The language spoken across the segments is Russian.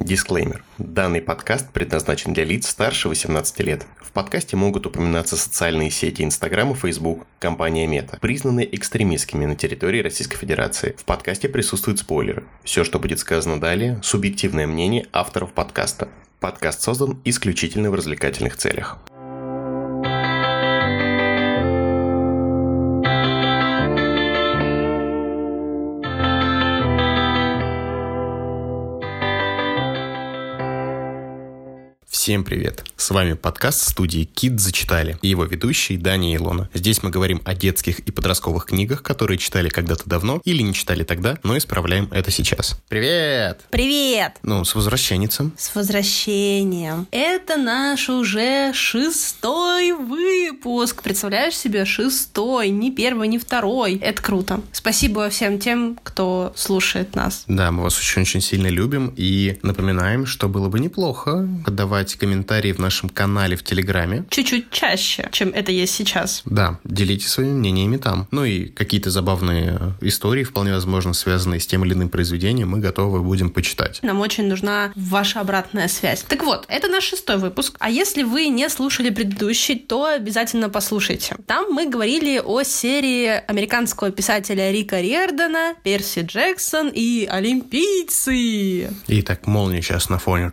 Дисклеймер. Данный подкаст предназначен для лиц старше 18 лет. В подкасте могут упоминаться социальные сети Instagram и Facebook, компания Мета, признанные экстремистскими на территории Российской Федерации. В подкасте присутствуют спойлеры. Все, что будет сказано далее, субъективное мнение авторов подкаста. Подкаст создан исключительно в развлекательных целях. Всем привет! С вами подкаст студии Кит зачитали и его ведущий Дани Илона. Здесь мы говорим о детских и подростковых книгах, которые читали когда-то давно или не читали тогда, но исправляем это сейчас. Привет! Привет! Ну, с возвращенницем. С возвращением. Это наш уже шестой выпуск. Представляешь себе, шестой, не первый, не второй. Это круто. Спасибо всем тем, кто слушает нас. Да, мы вас очень-очень сильно любим и напоминаем, что было бы неплохо давать комментарии в нашем канале в Телеграме. Чуть-чуть чаще, чем это есть сейчас. Да, делитесь своими мнениями там. Ну и какие-то забавные истории, вполне возможно, связанные с тем или иным произведением, мы готовы будем почитать. Нам очень нужна ваша обратная связь. Так вот, это наш шестой выпуск. А если вы не слушали предыдущий, то обязательно послушайте. Там мы говорили о серии американского писателя Рика Риордана, Перси Джексон и Олимпийцы. И так молния сейчас на фоне.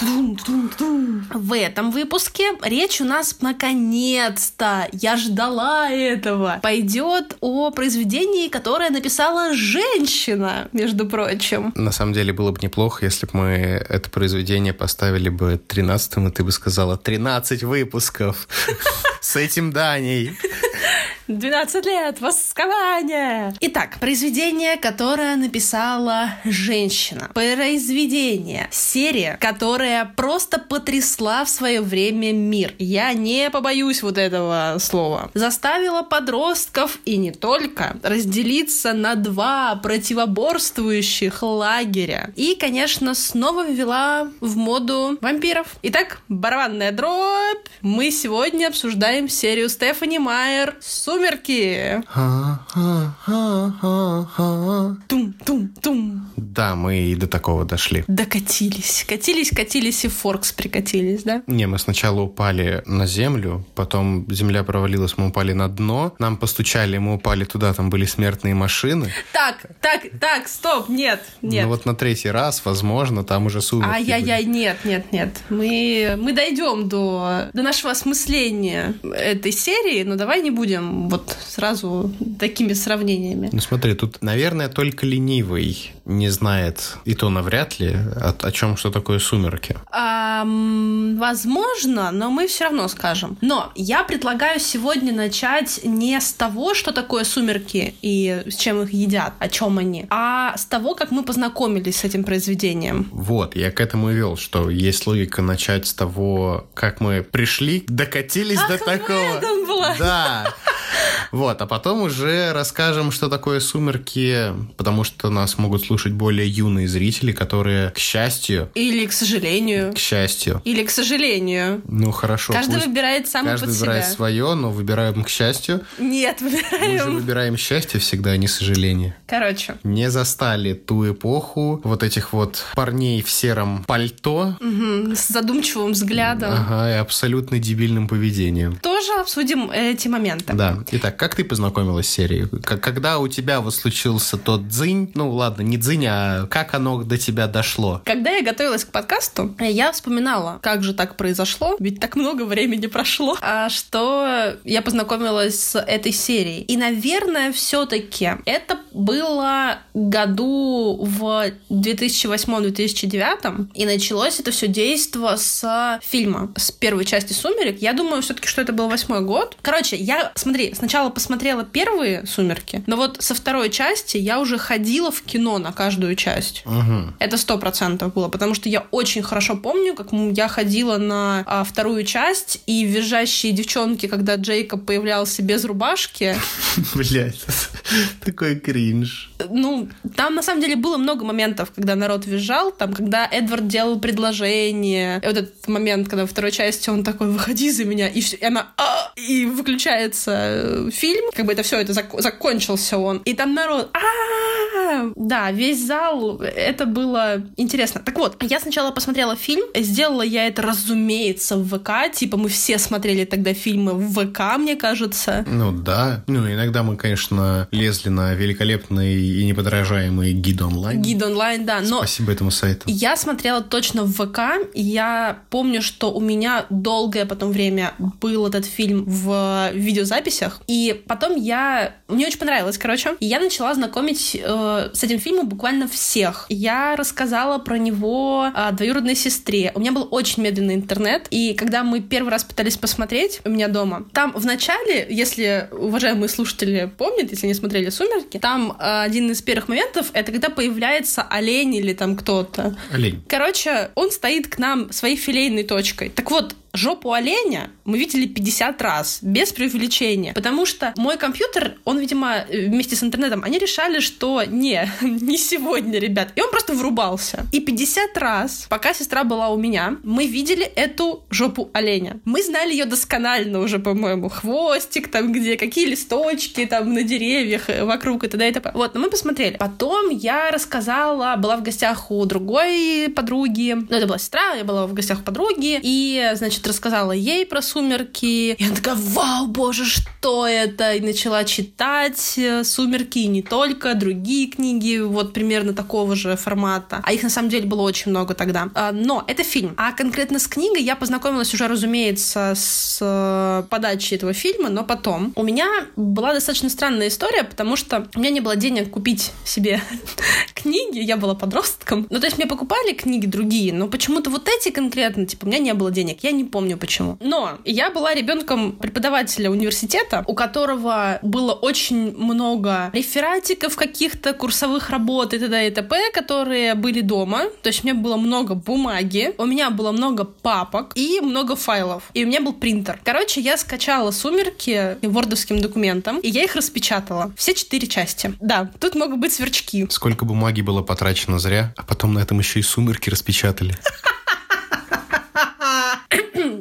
В этом выпуске речь у нас наконец-то, я ждала этого, пойдет о произведении, которое написала женщина, между прочим. На самом деле было бы неплохо, если бы мы это произведение поставили бы 13-м, и ты бы сказала 13 выпусков с этим Даней. 12 лет, воскование! Итак, произведение, которое написала женщина. Произведение, серия, которая просто потрясла в свое время мир. Я не побоюсь вот этого слова. Заставила подростков и не только разделиться на два противоборствующих лагеря. И, конечно, снова ввела в моду вампиров. Итак, барабанная дробь. Мы сегодня обсуждаем серию Стефани Майер «Сумерки». Тум-тум-тум. Да, мы и до такого дошли. Докатились. Катились, катились и Форкс прикатились, да? Не, мы сначала упали на землю, потом земля провалилась, мы упали на дно, нам постучали, мы упали туда, там были смертные машины. Так, так, так, стоп, нет, нет. Ну вот на третий раз, возможно, там уже сумерки Ай-яй-яй, нет, нет, нет. Мы, мы дойдем до, до нашего осмысления этой серии, но давай не будем вот сразу такими сравнениями. Ну смотри, тут, наверное, только ленивый не знает, и то навряд ли, о, о чем что такое сумерки. А, возможно, но мы все равно скажем. Но я предлагаю сегодня начать не с того, что такое сумерки и с чем их едят, о чем они, а с того, как мы познакомились с этим произведением. Вот, я к этому и вел, что есть логика начать с того, как мы пришли, докатились Ах, до такого. В этом была. Да. Вот, а потом уже расскажем, что такое «Сумерки», потому что нас могут слушать более юные зрители, которые, к счастью... Или к сожалению. К счастью. Или к сожалению. Ну, хорошо. Каждый выбирает сам Каждый под выбирает себя. свое, но выбираем к счастью. Нет, выбираем. Мы же выбираем счастье всегда, а не сожаление. Короче. Не застали ту эпоху вот этих вот парней в сером пальто. Угу, с задумчивым взглядом. Ага, и абсолютно дебильным поведением. Тоже обсудим эти моменты. Да. Итак, как ты познакомилась с серией? Когда у тебя вот случился тот дзынь, ну ладно, не дзынь, а как оно до тебя дошло? Когда я готовилась к подкасту, я вспоминала, как же так произошло, ведь так много времени прошло, а что я познакомилась с этой серией. И, наверное, все-таки это было году в 2008-2009, и началось это все действо с фильма, с первой части «Сумерек». Я думаю все-таки, что это был восьмой год. Короче, я, смотри, сначала посмотрела первые «Сумерки», но вот со второй части я уже ходила в кино на каждую часть. Угу. Это сто процентов было, потому что я очень хорошо помню, как я ходила на а, вторую часть, и визжащие девчонки, когда Джейкоб появлялся без рубашки... Блять, такой кринж. Ну, там на самом деле было много моментов, когда народ визжал, там, когда Эдвард делал предложение, и вот этот момент, когда во второй части он такой, выходи за меня, и, все, и она, а! и выключается э, фильм, как бы это все, это зак- закончился он, и там народ, а да, весь зал, это было интересно. Так вот, я сначала посмотрела фильм, сделала я это, разумеется, в ВК, типа мы все смотрели тогда фильмы в ВК, мне кажется. Ну да, ну иногда мы, конечно, лезли на великолепный и неподражаемый гид онлайн. Гид онлайн, да, но... Спасибо этому сайту. Я смотрела точно в ВК, я помню, что у меня долгое потом время был этот фильм в видеозаписях, и потом я... Мне очень понравилось, короче, и я начала знакомить э, с этим фильмом буквально всех. Я рассказала про него э, двоюродной сестре. У меня был очень медленный интернет, и когда мы первый раз пытались посмотреть у меня дома, там в начале, если уважаемые слушатели помнят, если не смотрели «Сумерки», там э, один из первых моментов — это когда появляется олень или там кто-то. Олень. Короче, он стоит к нам своей филейной точкой. Так вот, жопу оленя мы видели 50 раз, без преувеличения. Потому что мой компьютер, он, видимо, вместе с интернетом, они решали, что не, не сегодня, ребят. И он просто врубался. И 50 раз, пока сестра была у меня, мы видели эту жопу оленя. Мы знали ее досконально уже, по-моему. Хвостик там где, какие листочки там на деревьях э, вокруг и т.д. и т.п. Вот, но мы посмотрели. Потом я рассказала, была в гостях у другой подруги. Ну, это была сестра, я была в гостях у подруги. И, значит, рассказала ей про «Сумерки». И она такая, вау, боже, что это? И начала читать э, «Сумерки» и не только, другие книги вот примерно такого же формата. А их на самом деле было очень много тогда. А, но это фильм. А конкретно с книгой я познакомилась уже, разумеется, с э, подачи этого фильма, но потом. У меня была достаточно странная история, потому что у меня не было денег купить себе книги, я была подростком. Ну, то есть мне покупали книги другие, но почему-то вот эти конкретно, типа, у меня не было денег. Я не помню почему. Но я была ребенком преподавателя университета, у которого было очень много рефератиков каких-то, курсовых работ и т.д. и т.п., которые были дома. То есть у меня было много бумаги, у меня было много папок и много файлов. И у меня был принтер. Короче, я скачала «Сумерки» вордовским документом, и я их распечатала. Все четыре части. Да, тут могут быть сверчки. Сколько бумаги было потрачено зря, а потом на этом еще и сумерки распечатали.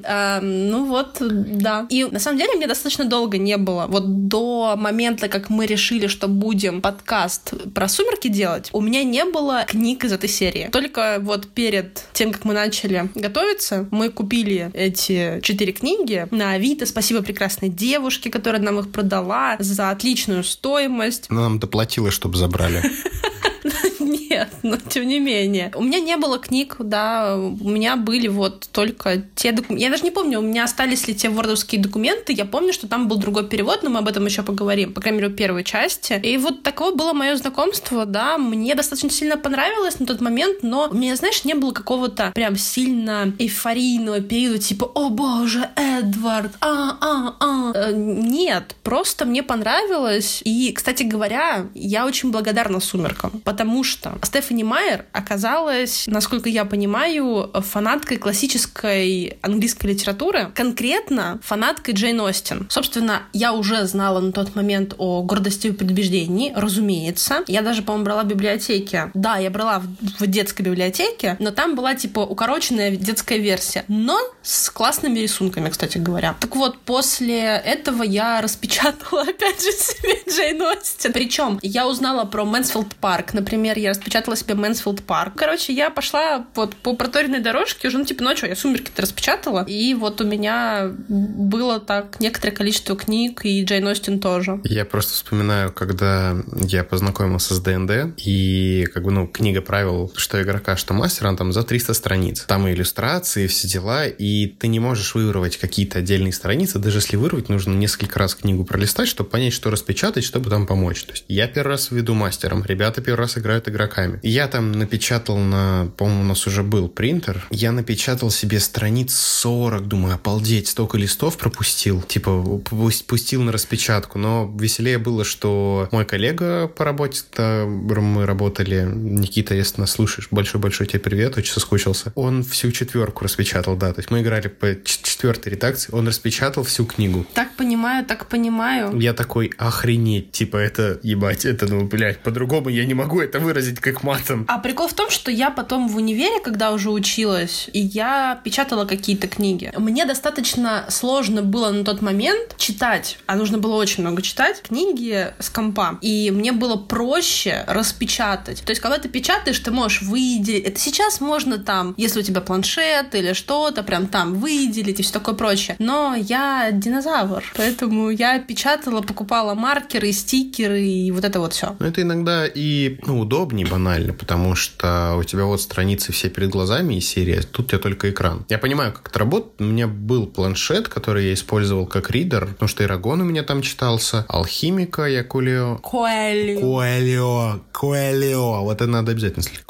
А, ну вот, да. И на самом деле мне достаточно долго не было. Вот до момента, как мы решили, что будем подкаст про сумерки делать, у меня не было книг из этой серии. Только вот перед тем, как мы начали готовиться, мы купили эти четыре книги на Авито. Спасибо прекрасной девушке, которая нам их продала за отличную стоимость. Она нам доплатила, чтобы забрали. Нет, но тем не менее. У меня не было книг, да, у меня были вот только те документы. Я даже не помню, у меня остались ли те вордовские документы. Я помню, что там был другой перевод, но мы об этом еще поговорим, по крайней мере, первой части. И вот такое было мое знакомство, да, мне достаточно сильно понравилось на тот момент, но у меня, знаешь, не было какого-то прям сильно эйфорийного периода, типа, о боже, Эдвард, а, а, а. Э, нет, просто мне понравилось. И, кстати говоря, я очень благодарна «Сумеркам», потому что Стефани Майер оказалась, насколько я понимаю, фанаткой классической английской литературы, конкретно фанаткой Джейн Остин. Собственно, я уже знала на тот момент о гордости и предубеждении, разумеется. Я даже, по-моему, брала в библиотеке. Да, я брала в, в детской библиотеке, но там была, типа, укороченная детская версия, но с классными рисунками, кстати говоря. Так вот, после этого я распечатала, опять же, себе Джейн Остин. Причем я узнала про Мэнсфилд Парк, например, я распечатала себе Мэнсфилд Парк. Короче, я пошла вот по проторенной дорожке уже, ну, типа, что, я сумерки-то распечатала, и вот у меня было так некоторое количество книг, и Джейн Остин тоже. Я просто вспоминаю, когда я познакомился с ДНД, и как бы, ну, книга правил, что игрока, что мастера, она там за 300 страниц. Там и иллюстрации, все дела, и ты не можешь вырвать какие-то отдельные страницы, даже если вырвать, нужно несколько раз книгу пролистать, чтобы понять, что распечатать, чтобы там помочь. То есть я первый раз веду мастером, ребята первый раз играют игроками. Я там напечатал на, по-моему, у нас уже был принтер, я напечатал себе страниц 40, думаю, обалдеть, столько листов пропустил, типа пустил на распечатку, но веселее было, что мой коллега по работе, мы работали, Никита, если нас слушаешь, большой-большой тебе привет, очень соскучился. Он всю четверку распечатал, да, то есть мы играли по четвертой редакции, он распечатал всю книгу. Так понимаю, так понимаю. Я такой, охренеть, типа, это, ебать, это, ну, блядь, по-другому я не могу это выразить как матом. А прикол в том, что я потом в универе, когда уже училась, и я печатала какие-то книги. Мне достаточно сложно было на тот момент читать, а нужно было очень много читать, книги с компа. И мне было проще распечатать. То есть, когда ты печатаешь, ты можешь выделить. Это сейчас можно там, если у тебя планшет или что-то, прям там выделить и все такое прочее. Но я динозавр, поэтому я печатала, покупала маркеры, стикеры и вот это вот все. Но это иногда и ну, удобнее банально, потому что у тебя вот страницы все перед глазами и серия, тут у тебя только экран. Я понимаю, как это работает. У меня был планшет, который я использовал как ридер, потому что Ирагон у меня там читался, Алхимика, я Кулио. Коэльо. Коэльо, Коэльо, вот это надо обязательно слышать.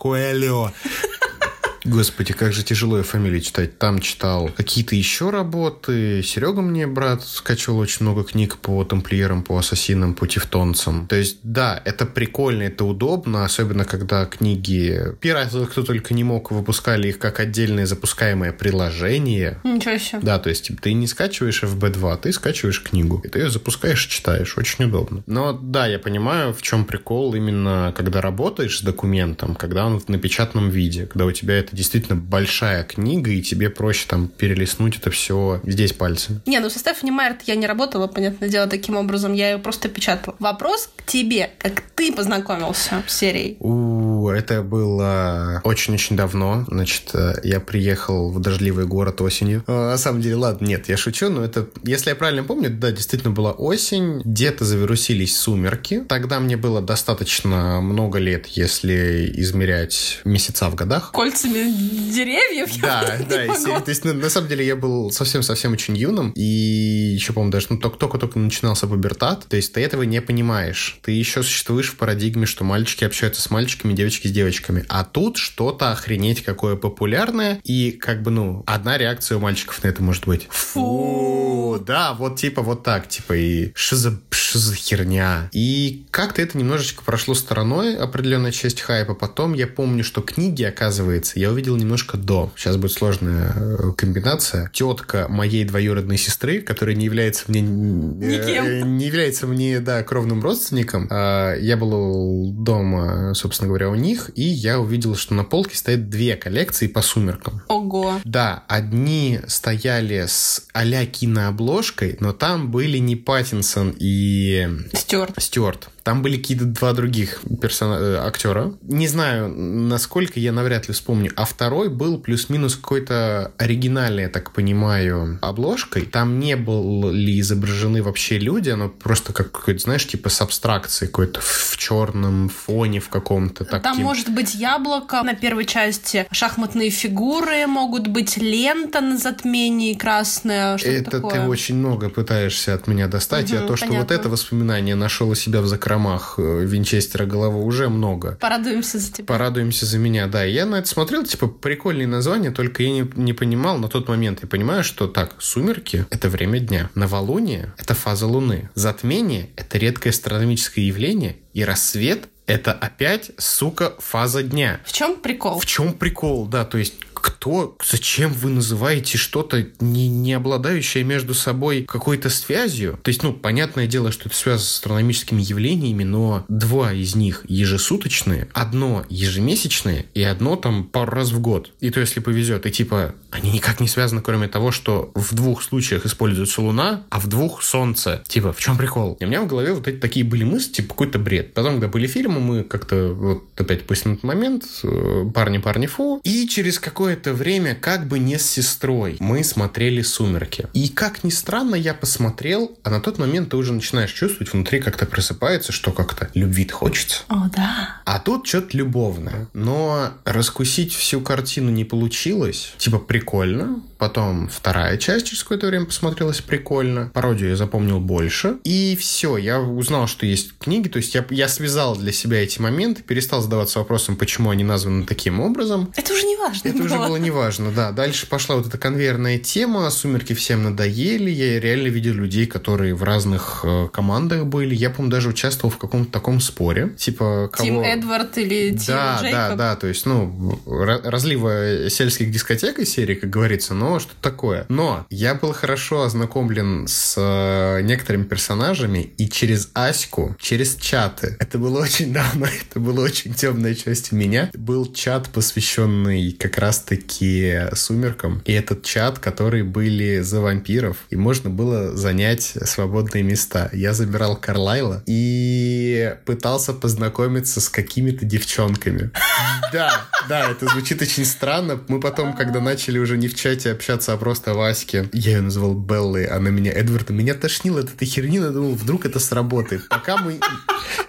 Господи, как же тяжело фамилию читать. Там читал какие-то еще работы. Серега мне, брат, скачивал очень много книг по тамплиерам, по ассасинам, по тевтонцам. То есть, да, это прикольно, это удобно, особенно когда книги пираты, кто только не мог, выпускали их как отдельное запускаемое приложение. Ничего себе. Да, то есть ты не скачиваешь FB2, ты скачиваешь книгу, и ты ее запускаешь читаешь. Очень удобно. Но да, я понимаю, в чем прикол именно, когда работаешь с документом, когда он в напечатанном виде, когда у тебя это действительно большая книга, и тебе проще там перелистнуть это все здесь пальцем. Не, ну со Стефани Майерт я не работала, понятное дело, таким образом. Я ее просто печатала. Вопрос к тебе. Как ты познакомился с серией? У, это было очень-очень давно. Значит, э, я приехал в дождливый город осенью. А, на самом деле, ладно, нет, я шучу, но это, если я правильно помню, да, действительно была осень. Где-то завирусились сумерки. Тогда мне было достаточно много лет, если измерять месяца в годах. Кольцами деревьев? Да, да, и то есть на, на самом деле я был совсем-совсем очень юным, и еще, по-моему, даже ну, только- только-только начинался пубертат, то есть ты этого не понимаешь. Ты еще существуешь в парадигме, что мальчики общаются с мальчиками, девочки с девочками, а тут что-то охренеть какое популярное, и как бы, ну, одна реакция у мальчиков на это может быть. Фу, да, вот типа вот так, типа и что за, что за херня. И как-то это немножечко прошло стороной, определенная часть хайпа. Потом я помню, что книги, оказывается, я увидел немножко до. Сейчас будет сложная э, комбинация. Тетка моей двоюродной сестры, которая не является мне... Никем. э, Не является мне, да, кровным родственником. А, Я был дома, собственно говоря, у них, и я увидел, что на полке стоят две коллекции по сумеркам. Ого. Да, одни стояли с а-ля кинообложкой, но там были не Паттинсон и Стюарт. Стюарт. Там были какие-то два других персона... э, актера. Не знаю, насколько я навряд ли вспомню. А второй был плюс-минус какой-то оригинальный, я так понимаю, обложкой. Там не были изображены вообще люди, оно просто как какой-то, знаешь, типа с абстракцией какой-то в черном фоне в каком-то таким. Там может быть яблоко на первой части, шахматные фигуры, могут быть лента на затмении красная, что-то Это такое. ты очень много пытаешься от меня достать, а Мгм, то, что вот понятно. это воспоминание нашел у себя в закромах э, Винчестера головы, уже много. Порадуемся за тебя. Порадуемся за меня, да. Я на это смотрел, типа, прикольные названия, только я не, не понимал на тот момент. Я понимаю, что так, сумерки — это время дня. Новолуние — это фаза Луны. Затмение — это редкое астрономическое явление. И рассвет — это опять, сука, фаза дня. В чем прикол? В чем прикол, да, то есть кто, зачем вы называете что-то не, не обладающее между собой какой-то связью? То есть, ну, понятное дело, что это связано с астрономическими явлениями, но два из них ежесуточные, одно ежемесячное и одно там пару раз в год. И то, если повезет, и типа они никак не связаны, кроме того, что в двух случаях используется Луна, а в двух Солнце. Типа, в чем прикол? И у меня в голове вот эти такие были мысли, типа, какой-то бред. Потом, когда были фильмы, мы как-то вот опять пустим этот момент, э, парни-парни фу, и через какое-то время, как бы не с сестрой, мы смотрели «Сумерки». И как ни странно, я посмотрел, а на тот момент ты уже начинаешь чувствовать внутри как-то просыпается, что как-то любви-то хочется. О, да. А тут что-то любовное. Но раскусить всю картину не получилось. Типа прикольно. Потом вторая часть через какое-то время посмотрелась прикольно. Пародию я запомнил больше. И все, я узнал, что есть книги. То есть я, я связал для себя себя эти моменты, перестал задаваться вопросом, почему они названы таким образом. Это уже не важно. Это уже было не важно, да. Дальше пошла вот эта конвейерная тема, сумерки всем надоели, я реально видел людей, которые в разных э, командах были. Я, по-моему, даже участвовал в каком-то таком споре. Типа, кого... Тим Эдвард или Тим да, Джейкоб? Да, да, то есть, ну, разлива сельских дискотек из серии, как говорится, но что такое. Но я был хорошо ознакомлен с э, некоторыми персонажами и через Аську, через чаты. Это было очень давно, это было очень темная часть меня. Был чат, посвященный как раз-таки сумеркам. И этот чат, который были за вампиров, и можно было занять свободные места. Я забирал Карлайла и пытался познакомиться с какими-то девчонками. Да, да, это звучит очень странно. Мы потом, когда начали уже не в чате общаться, а просто в Аське, я ее называл Беллой, она меня Эдвардом. Меня тошнило от этой херни, но думал, вдруг это сработает. Пока мы...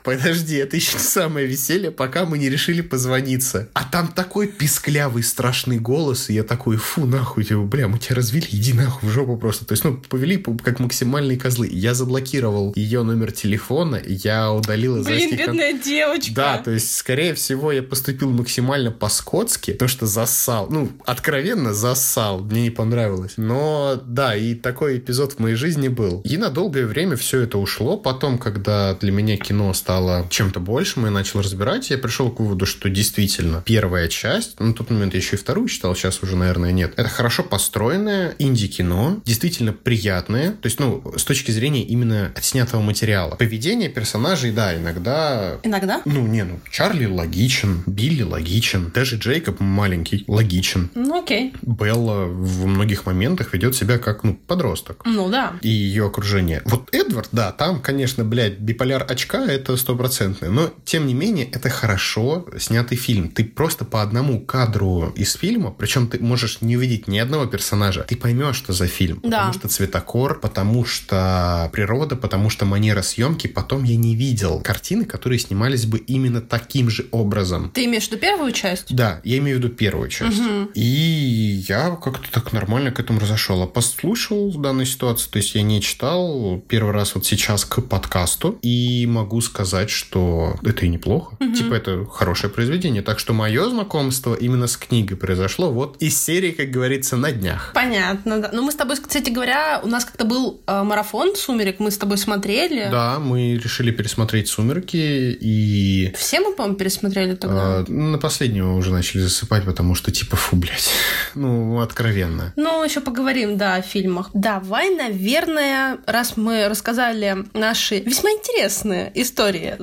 Подожди, это еще самое веселье, пока мы не решили позвониться. А там такой писклявый, страшный голос, и я такой, фу, нахуй, типа, бля, мы тебя развели, иди нахуй в жопу просто. То есть, ну, повели как максимальные козлы. Я заблокировал ее номер телефона, я удалил из Блин, бедная кон... девочка. Да, то есть, скорее всего, я поступил максимально по-скотски, то, что засал. Ну, откровенно засал, мне не понравилось. Но, да, и такой эпизод в моей жизни был. И на долгое время все это ушло. Потом, когда для меня кино стало чем-то большим, и начал разбирать, я пришел к выводу, что действительно первая часть, на тот момент я еще и вторую читал, сейчас уже, наверное, нет. Это хорошо построенное инди-кино, действительно приятное. То есть, ну, с точки зрения именно отснятого материала. Поведение персонажей, да, иногда... Иногда? Ну, не, ну, Чарли логичен, Билли логичен, даже Джейкоб маленький логичен. Ну, окей. Белла в многих моментах ведет себя как, ну, подросток. Ну, да. И ее окружение. Вот Эдвард, да, там, конечно, блядь, биполяр очка, это стопроцентное. Но, тем не менее, это хорошо снятый фильм. Ты просто по одному кадру из фильма, причем ты можешь не увидеть ни одного персонажа, ты поймешь, что за фильм. Да. Потому что цветокор, потому что природа, потому что манера съемки. Потом я не видел картины, которые снимались бы именно таким же образом. Ты имеешь в виду первую часть? Да, я имею в виду первую часть. Угу. И я как-то так нормально к этому разошел. А послушал в данной ситуации, то есть я не читал первый раз вот сейчас к подкасту, и могу сказать, что это и неплохо. Угу. Типа это хорошее произведение. Так что мое знакомство именно с книгой произошло вот из серии, как говорится, на днях. Понятно, да. Ну, мы с тобой, кстати говоря, у нас как-то был э, марафон «Сумерек», мы с тобой смотрели. Да, мы решили пересмотреть «Сумерки», и... Все мы, по-моему, пересмотрели тогда. Э, на последнего уже начали засыпать, потому что, типа, фу, блядь. Ну, откровенно. Ну, еще поговорим, да, о фильмах. Давай, наверное, раз мы рассказали наши весьма интересные истории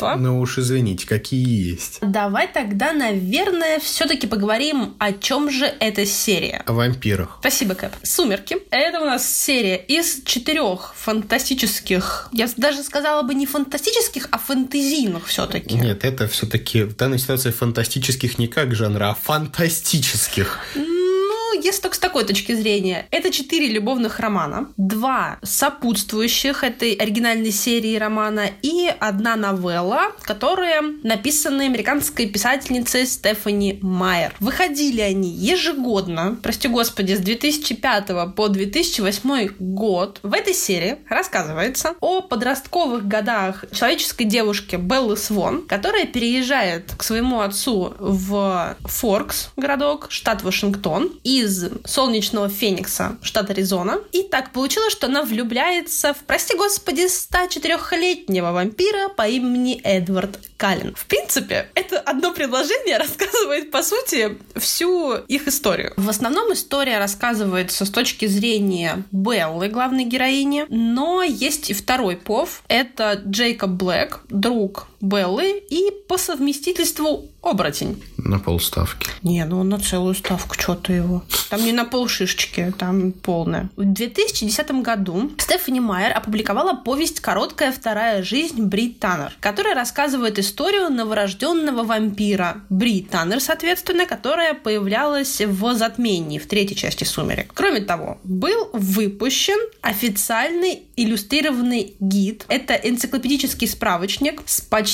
знакомства. Ну уж извините, какие есть. Давай тогда, наверное, все-таки поговорим, о чем же эта серия. О вампирах. Спасибо, Кэп. «Сумерки». Это у нас серия из четырех фантастических, я даже сказала бы не фантастических, а фэнтезийных все-таки. Нет, это все-таки в данной ситуации фантастических не как жанра, а фантастических. Ну, если только с такой точки зрения. Это четыре любовных романа, два сопутствующих этой оригинальной серии романа и одна новелла, которая написана американской писательницей Стефани Майер. Выходили они ежегодно, прости господи, с 2005 по 2008 год. В этой серии рассказывается о подростковых годах человеческой девушки Беллы Свон, которая переезжает к своему отцу в Форкс, городок, штат Вашингтон, из солнечного Феникса, штат Аризона. И так получилось, что она влюбляется в, прости господи, 104-летнего вампира по имени Эдвард Каллен. В принципе, это одно предложение рассказывает, по сути, всю их историю. В основном история рассказывается с точки зрения Беллы, главной героини, но есть и второй пов. Это Джейкоб Блэк, друг Беллы и по совместительству оборотень. На полставки. Не, ну на целую ставку, что ты его. Там не на полшишечки, там полная. В 2010 году Стефани Майер опубликовала повесть «Короткая вторая жизнь Бри Таннер», которая рассказывает историю новорожденного вампира Бри Таннер, соответственно, которая появлялась в «Затмении» в третьей части «Сумерек». Кроме того, был выпущен официальный иллюстрированный гид. Это энциклопедический справочник с почти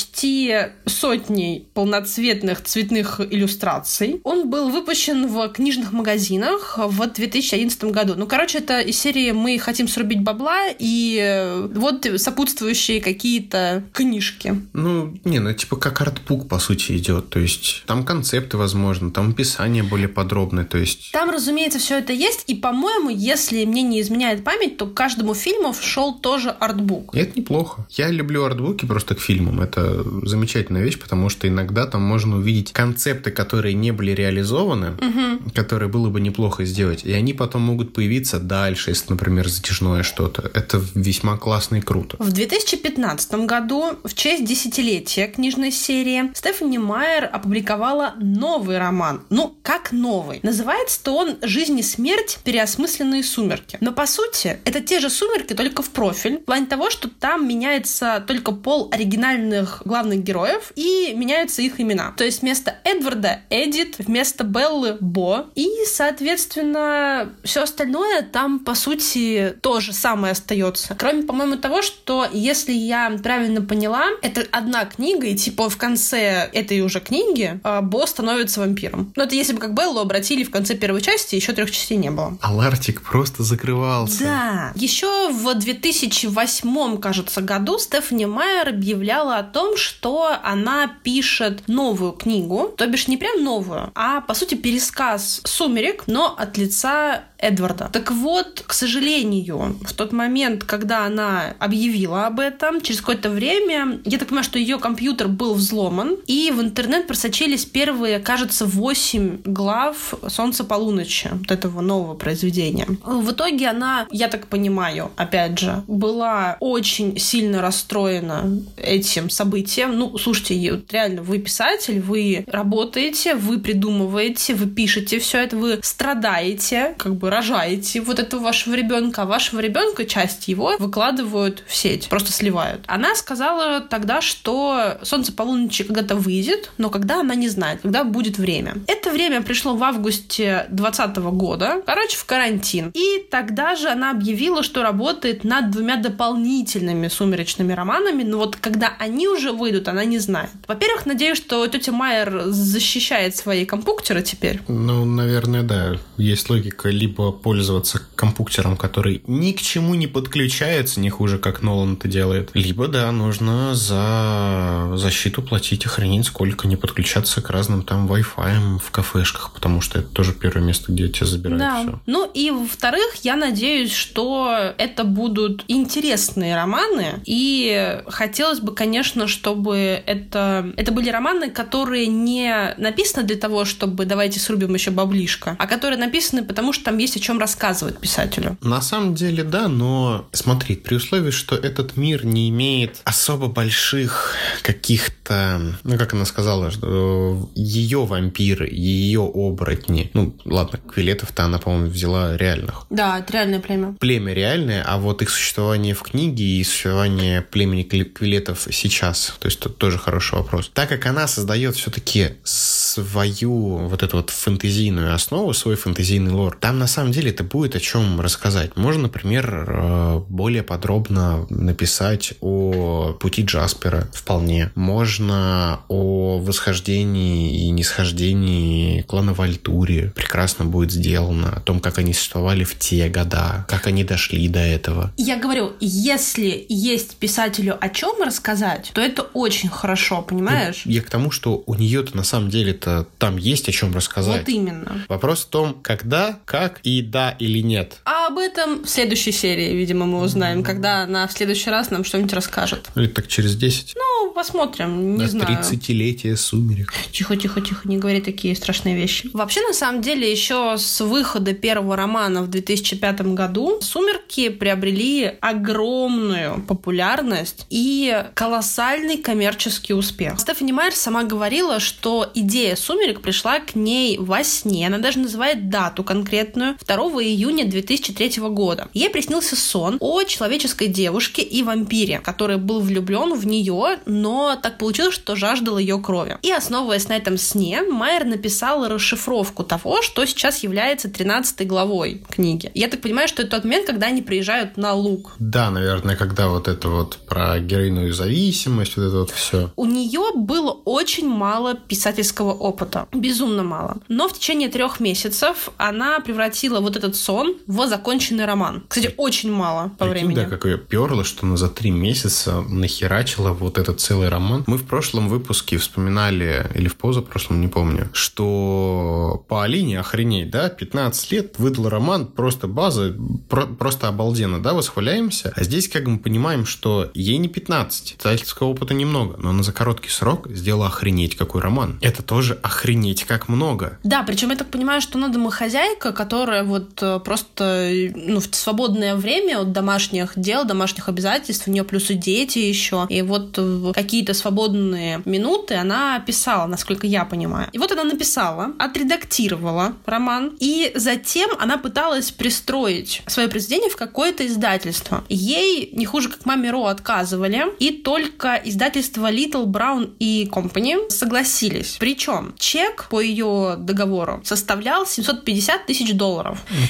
сотней полноцветных цветных иллюстраций. Он был выпущен в книжных магазинах в 2011 году. Ну, короче, это из серии «Мы хотим срубить бабла» и э, вот сопутствующие какие-то книжки. Ну, не, ну типа как артбук, по сути, идет. То есть там концепты, возможно, там описание более подробное, то есть... Там, разумеется, все это есть, и, по-моему, если мне не изменяет память, то к каждому фильму шел тоже артбук. И это неплохо. Я люблю артбуки просто к фильмам. Это замечательная вещь, потому что иногда там можно увидеть концепты, которые не были реализованы, угу. которые было бы неплохо сделать, и они потом могут появиться дальше, если, например, затяжное что-то. Это весьма классно и круто. В 2015 году, в честь десятилетия книжной серии, Стефани Майер опубликовала новый роман. Ну, как новый? Называется-то он «Жизнь и смерть. Переосмысленные сумерки». Но, по сути, это те же сумерки, только в профиль. В плане того, что там меняется только пол оригинальных главных героев и меняются их имена. То есть вместо Эдварда — Эдит, вместо Беллы — Бо. И, соответственно, все остальное там, по сути, тоже самое остается. Кроме, по-моему, того, что, если я правильно поняла, это одна книга, и типа в конце этой уже книги а, Бо становится вампиром. Ну, это если бы как Беллу обратили в конце первой части, еще трех частей не было. А Лартик просто закрывался. Да. Еще в 2008, кажется, году Стефани Майер объявляла о том, что она пишет новую книгу, то бишь не прям новую, а, по сути, пересказ «Сумерек», но от лица Эдварда. Так вот, к сожалению, в тот момент, когда она объявила об этом, через какое-то время, я так понимаю, что ее компьютер был взломан, и в интернет просочились первые, кажется, 8 глав «Солнце полуночи», вот этого нового произведения. В итоге она, я так понимаю, опять же, была очень сильно расстроена этим событием. Ну, слушайте, реально, вы писатель, вы работаете, вы придумываете, вы пишете все это, вы страдаете, как бы рожаете вот этого вашего ребенка, а вашего ребенка часть его выкладывают в сеть, просто сливают. Она сказала тогда, что солнце полуночи когда-то выйдет, но когда она не знает, когда будет время. Это время пришло в августе 2020 года, короче, в карантин. И тогда же она объявила, что работает над двумя дополнительными сумеречными романами, но вот когда они уже выйдут, она не знает. Во-первых, надеюсь, что тетя Майер защищает свои компьютеры теперь. Ну, наверное, да. Есть логика либо пользоваться компьютером, который ни к чему не подключается, не хуже, как Нолан это делает, либо, да, нужно за защиту платить и хранить сколько, не подключаться к разным там Wi-Fi в кафешках, потому что это тоже первое место, где тебя забирают да. все. Ну и, во-вторых, я надеюсь, что это будут интересные романы, и хотелось бы, конечно, чтобы это, это были романы, которые не написаны для того, чтобы давайте срубим еще баблишко, а которые написаны потому, что там есть о чем рассказывать писателю. На самом деле, да, но смотри, при условии, что этот мир не имеет особо больших каких-то, ну, как она сказала, что ее вампиры, ее оборотни, ну, ладно, Квилетов-то она, по-моему, взяла реальных. Да, это реальное племя. Племя реальное, а вот их существование в книге и существование племени Квилетов сейчас, то есть тут тоже хороший вопрос. Так как она создает все-таки свою вот эту вот фэнтезийную основу, свой фэнтезийный лор, там на самом деле это будет о чем рассказать. Можно, например, э, более подробно написать о пути Джаспера вполне. Можно о восхождении и нисхождении клана Вальтури. Прекрасно будет сделано. О том, как они существовали в те года, как они дошли до этого. Я говорю, если есть писателю о чем рассказать, то это очень хорошо, понимаешь? Я, я к тому, что у нее-то на самом деле-то там есть о чем рассказать. Вот именно. Вопрос в том, когда, как и да или нет. А об этом в следующей серии, видимо, мы узнаем, когда она в следующий раз нам что-нибудь расскажет. Или так через 10? Ну, посмотрим, не на знаю. 30-летие сумерек. Тихо, тихо, тихо, не говори такие страшные вещи. Вообще, на самом деле, еще с выхода первого романа в 2005 году «Сумерки» приобрели огромную популярность и колоссальный коммерческий успех. Стефани Майер сама говорила, что идея «Сумерек» пришла к ней во сне. Она даже называет дату конкретную. 2 июня 2003 года. Ей приснился сон о человеческой девушке и вампире, который был влюблен в нее, но так получилось, что жаждал ее крови. И основываясь на этом сне, Майер написал расшифровку того, что сейчас является 13 главой книги. Я так понимаю, что это тот момент, когда они приезжают на луг. Да, наверное, когда вот это вот про героиновую зависимость, вот это вот все. У нее было очень мало писательского опыта. Безумно мало. Но в течение трех месяцев она превратила вот этот сон в законченный роман. Кстати, очень мало по Прикинь, времени. да, как ее перло, что она за три месяца нахерачила вот этот целый роман. Мы в прошлом выпуске вспоминали, или в позапрошлом, не помню, что по Алине охренеть, да, 15 лет выдал роман, просто база, про- просто обалденно, да, восхваляемся. А здесь как мы понимаем, что ей не 15, писательского опыта немного, но она за короткий срок сделала охренеть какой роман. Это тоже охренеть как много. Да, причем я так понимаю, что она домохозяйка, которая вот э, просто э, ну, в свободное время от домашних дел, домашних обязательств, у нее плюс и дети еще. И вот какие-то свободные минуты она писала, насколько я понимаю. И вот она написала, отредактировала роман, и затем она пыталась пристроить свое произведение в какое-то издательство. Ей не хуже, как маме Ро отказывали, и только издательство Little Brown и Company согласились. Причем чек по ее договору составлял 750 тысяч долларов.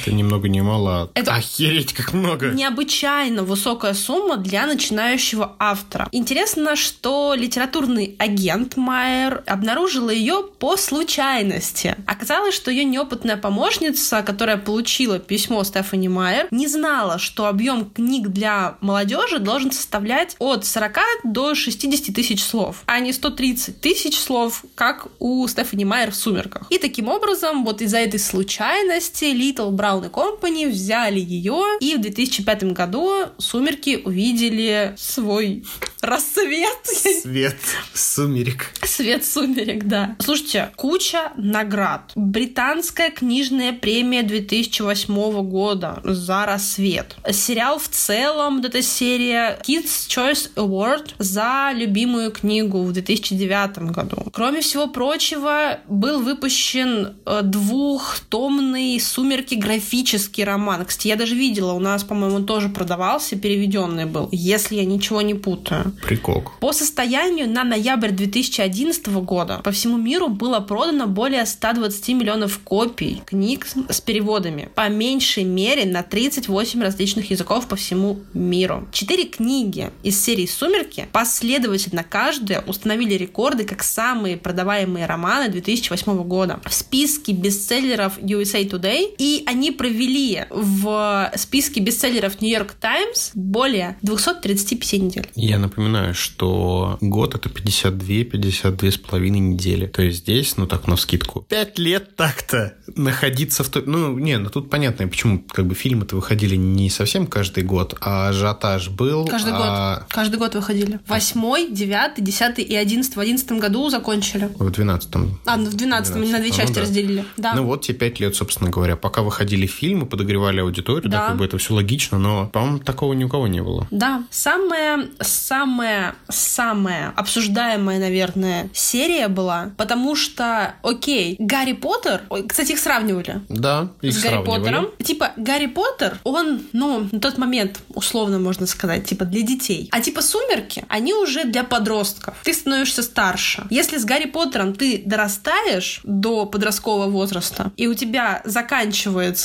Это ни много ни мало. Это- Охереть как много. Необычайно высокая сумма для начинающего автора. Интересно, что литературный агент Майер обнаружила ее по случайности. Оказалось, что ее неопытная помощница, которая получила письмо Стефани Майер, не знала, что объем книг для молодежи должен составлять от 40 до 60 тысяч слов, а не 130 тысяч слов, как у Стефани Майер в «Сумерках». И таким образом, вот из-за этой случайности Little Brown Company взяли ее, и в 2005 году «Сумерки» увидели свой рассвет. Свет сумерек. Свет сумерек, да. Слушайте, куча наград. Британская книжная премия 2008 года за рассвет. Сериал в целом, вот эта серия Kids Choice Award за любимую книгу в 2009 году. Кроме всего прочего, был выпущен э, двухтомный «Сумерки» графический роман. Кстати, я даже видела, у нас, по-моему, тоже продавался, переведенный был, если я ничего не путаю. Прикол. По состоянию на ноябрь 2011 года по всему миру было продано более 120 миллионов копий книг с переводами, по меньшей мере на 38 различных языков по всему миру. Четыре книги из серии «Сумерки» последовательно каждая установили рекорды как самые продаваемые романы 2008 года в списке бестселлеров USA Today, и они провели в списке бестселлеров York Times более 235 недель. Я напоминаю, что год это 52-52 с половиной недели. То есть здесь, ну так, на вскидку. Пять лет так-то находиться в той... Ну, не, ну тут понятно, почему как бы фильмы-то выходили не совсем каждый год, а ажиотаж был. Каждый а год. Каждый год выходили. Восьмой, девятый, десятый и одиннадцатый. В одиннадцатом году закончили. В 12-м. А, ну в двенадцатом они на две 12-м, части ну да. разделили. Да. Ну вот те пять лет, собственно говоря. Пока выходили фильмы, подогревали аудиторию, да, Да. как бы это все логично, но, по-моему, такого ни у кого не было. Да. Самая, самая, самая обсуждаемая, наверное, серия была, потому что, окей, Гарри Поттер, кстати, их сравнивали. Да, их с Гарри. Поттером. Типа, Гарри Поттер, он, ну, на тот момент, условно можно сказать, типа, для детей. А типа Сумерки, они уже для подростков. Ты становишься старше. Если с Гарри Поттером ты дорастаешь до подросткового возраста, и у тебя заканчивается,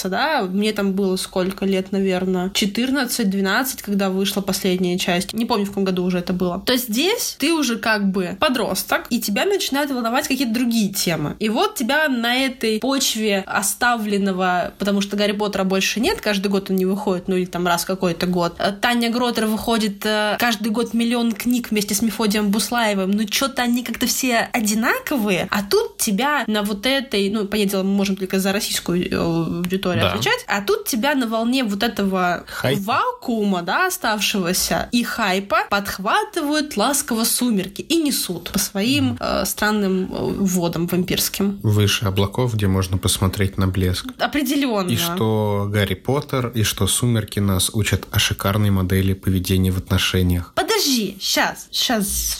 да, мне там было сколько лет, наверное, 14-12, когда вышла последняя часть. Не помню, в каком году уже это было. То здесь ты уже как бы подросток, и тебя начинают волновать какие-то другие темы. И вот тебя на этой почве оставленного, потому что Гарри Поттера больше нет, каждый год он не выходит, ну или там раз какой-то год. Э, Таня Гротер выходит э, каждый год миллион книг вместе с Мефодием Буслаевым, ну что-то они как-то все одинаковые, а тут тебя на вот этой, ну, понятное дело, мы можем только за российскую аудиторию Да. отвечать, а тут тебя на волне вот этого Хайпа. вакуума, да, оставшегося и хайпа подхватывают ласково сумерки и несут по своим э, странным э, водам вампирским. Выше облаков, где можно посмотреть на блеск. Определенно. И что Гарри Поттер, и что «Сумерки» нас учат о шикарной модели поведения в отношениях. Подожди, сейчас, сейчас.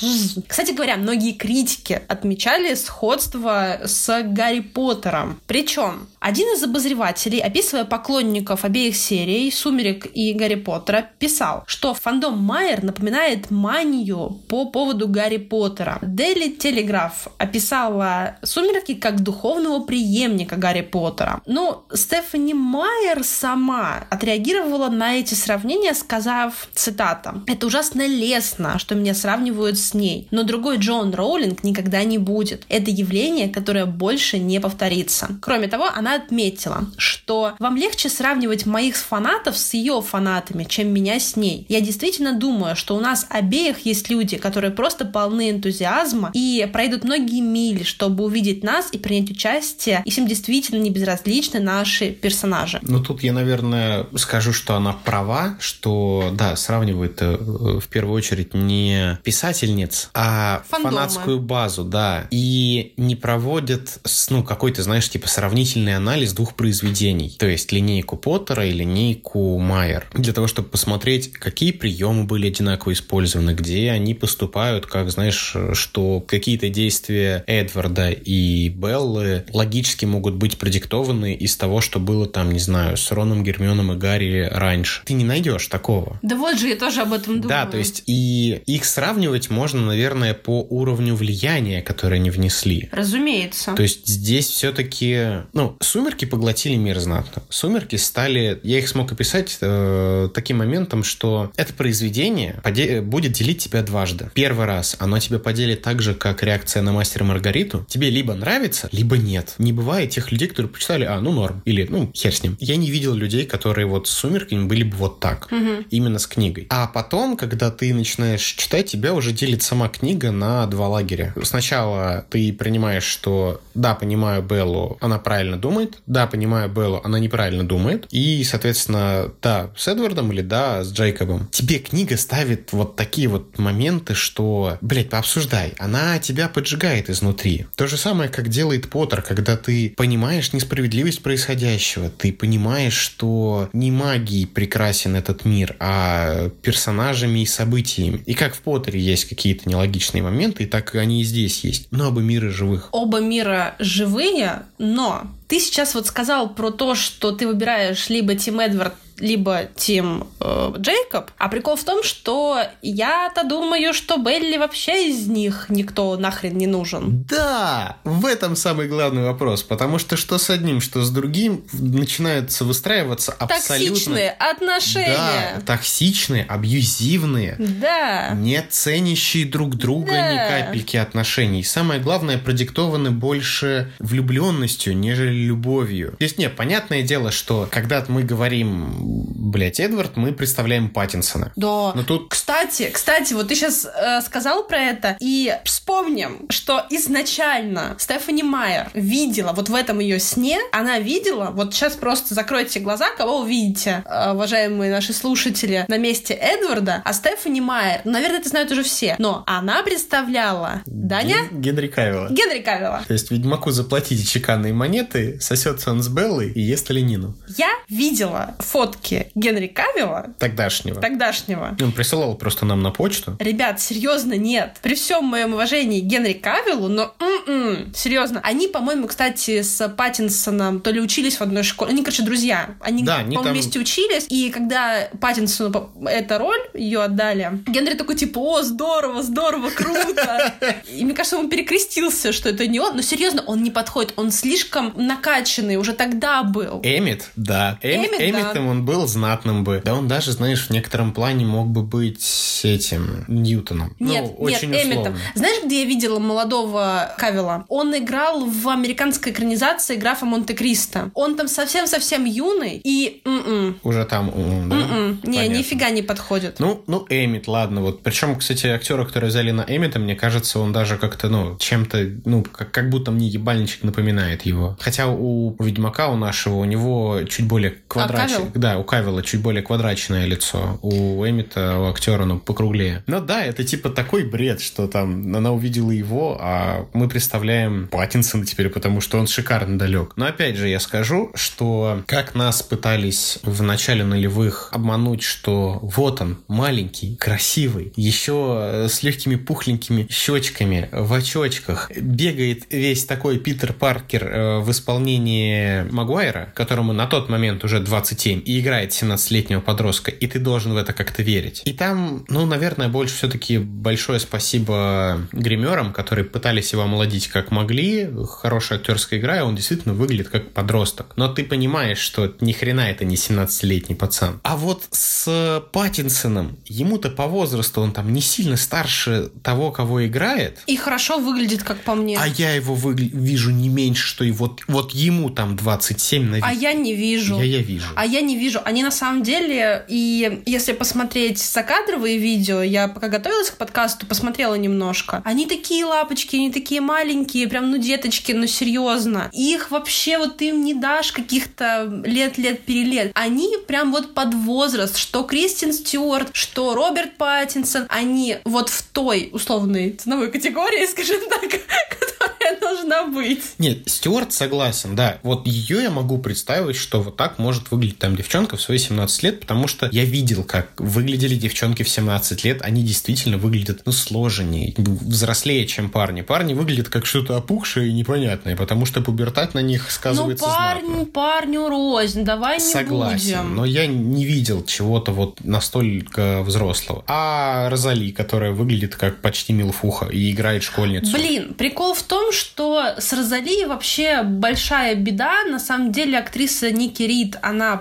Кстати говоря, многие критики отмечали сходство с Гарри Поттером. Причем один из обозревателей, описывая поклонников обеих серий «Сумерек» и «Гарри Поттера», писал, что фандом Майер напоминает манию по поводу Гарри Поттера. Daily Telegraph описала «Сумерки» как духовного преемника Гарри Поттера. Но Стефани Майер сама отреагировала на эти сравнения, сказав, цитата, «Это ужасно лестно, что меня сравнивают с ней, но другой Джон Роулинг никогда не будет. Это явление, которое больше не повторится». Кроме того, она отметила, что вам легче сравнивать моих фанатов с ее фанатами, чем меня с ней. Я действительно думаю, что у нас обеих есть люди, которые просто полны энтузиазма и пройдут многие мили, чтобы увидеть нас и принять участие, и всем действительно не безразличны наши персонажи. Ну, тут я, наверное, скажу, что она права, что, да, сравнивает э, в первую очередь не писательниц, а Фандомы. фанатскую базу, да, и не проводят, ну, какой-то, знаешь, типа сравнительный анализ двух произведений, то есть линейку Поттера и линейку Майер, для того, чтобы посмотреть, какие приемы были одинаково использованы, где они поступают, как, знаешь, что какие-то действия Эдварда и Беллы логически могут быть продиктованы из того, что было там, не знаю, с Роном, Гермионом и Гарри раньше. Ты не найдешь такого. Да вот же, я тоже об этом думаю. Да, то есть и их сравнивать можно, наверное, по уровню влияния, которое они внесли. Разумеется. То есть здесь все-таки, ну, сумерки поглотили мир знатно. Сумерки стали, я их смог описать э, таким моментом, что это произведение поде- будет делить тебя дважды. Первый раз оно тебя поделит так же, как реакция на мастера Маргариту. Тебе либо нравится, либо нет. Не бывает тех людей, которые почитали, а, ну норм, или, ну, хер с ним. Я не видел людей, которые вот с сумерками были бы вот так. Именно с книгой. А потом, когда ты начинаешь читать, тебя уже делит сама книга на два лагеря. Сначала ты принимаешь, что да, понимаю Беллу, она правильно думает, да, понимаю Беллу, она неправильно думает, и, соответственно, да, с Эдвардом или да, с Джейкобом. Тебе книга ставит вот такие вот моменты, что, блядь, пообсуждай, она тебя поджигает изнутри. То же самое, как делает Поттер, когда ты понимаешь несправедливость происходящего, ты понимаешь, что не магией прекрасен этот мир, а персонажами и событиями. И как в Поттере есть какие-то нелогичные моменты, так и они и здесь есть. Но оба мира живых. Оба мира живые, но ты сейчас вот сказал про то, что ты выбираешь либо Тим Эдвард, либо Тим э, Джейкоб. А прикол в том, что я-то думаю, что Белли вообще из них никто нахрен не нужен. Да, в этом самый главный вопрос, потому что что с одним, что с другим начинаются выстраиваться абсолютно... Токсичные отношения. Да, токсичные, абьюзивные, Да. не ценящие друг друга Да. ни капельки отношений. И самое главное, продиктованы больше влюбленностью, нежели любовью. То есть, не, понятное дело, что когда мы говорим, блядь, Эдвард, мы представляем Паттинсона. Да. Но тут Кстати, кстати, вот ты сейчас сказал про это, и вспомним, что изначально Стефани Майер видела, вот в этом ее сне, она видела, вот сейчас просто закройте глаза, кого увидите, э, уважаемые наши слушатели, на месте Эдварда, а Стефани Майер, ну, наверное, это знают уже все, но она представляла Даня Ген- Генри Кавилла. Генри Кавилла. То есть Ведьмаку заплатите чеканные монеты, сосется он с Беллой и ест оленину. Я видела фотки Генри Кавилла Тогдашнего. тогдашнего. Он присылал просто нам на почту. Ребят, серьезно, нет. При всем моем уважении Генри Кавиллу, но м-м, серьезно. Они, по-моему, кстати, с Паттинсоном то ли учились в одной школе. Они, короче, друзья. Они, Да, они там- вместе учились. И когда Паттинсону эту роль ее отдали, Генри такой, типа, о, здорово, здорово, круто. И мне кажется, он перекрестился, что это не он. Но серьезно, он не подходит. Он слишком накачанный уже тогда был. Эмит, да. Эми- Эммет, да. Эммитом он был знатным бы. Да он даже, знаешь, в некотором плане мог бы быть этим Ньютоном. Нет, ну, очень нет, условно. Знаешь, где я видела молодого Кавила? Он играл в американской экранизации графа Монте-Кристо. Он там совсем-совсем юный и... м-м, Уже там, м, да? м-м, не, Понятно. нифига не подходит. Ну, ну, Эмит, ладно. Вот. Причем, кстати, актера, который взяли на Эмита, мне кажется, он даже как-то, ну, чем-то, ну, как, как будто мне ебальничек напоминает его. Хотя у Ведьмака, у нашего, у него чуть более квадратное. Да, у Кавила чуть более квадратное лицо. У Эмита, у актера, ну, покруглее. Но да, это типа такой бред, что там она увидела его, а мы представляем Паттинсона теперь, потому что он шикарно далек. Но опять же, я скажу, что как нас пытались в начале нулевых обмануть, что вот он, маленький, красивый, еще с легкими пухленькими щечками, в очочках, бегает весь такой Питер Паркер э, в исполнении Магуайра, которому на тот момент уже 27, и играет 17-летнего подростка, и ты должен в это как-то верить. И там, ну, наверное, больше все-таки большое спасибо гримерам, которые пытались его омолодить как могли. Хорошая актерская игра, и он действительно выглядит как подросток. Но ты понимаешь, что ни хрена это не 17-летний пацан. А вот с Паттинсоном, ему-то по возрасту он там не сильно старше того, кого играет. И хорошо выглядит, как по мне. А я его выгля- вижу не меньше, что и вот, вот ему там 27 на вид. А я не вижу. Я, я вижу. А я не вижу. Они на самом деле, и если посмотреть закадровые видео, я пока готовилась к подкасту, посмотрела немножко. Они такие лапочки, они такие маленькие, прям, ну, деточки, ну, серьезно. Их вообще вот им не дашь каких-то лет-лет перелет. Они прям вот под возраст, что Кристин Стюарт, что Роберт Паттинсон, они вот в той условной ценовой категории, скажем так, которая должна быть. Нет, Стюарт согласен, да. Вот ее я могу представить, что вот так может выглядеть там девчонка в свои 17 лет, потому что я видел, как выглядели девчонки в 17 лет. Они действительно выглядят, ну, сложнее, взрослее, чем парни. Парни выглядят как что-то опухшее и непонятное, потому что пубертат на них сказывается Ну, парню, знатно. парню рознь, давай не Согласен, будем. но я не видел чего-то вот настолько взрослого. А Розали, которая выглядит как почти милфуха и играет школьницу. Блин, прикол в том, что с Розали вообще большая беда. На самом деле актриса Ники Рид, она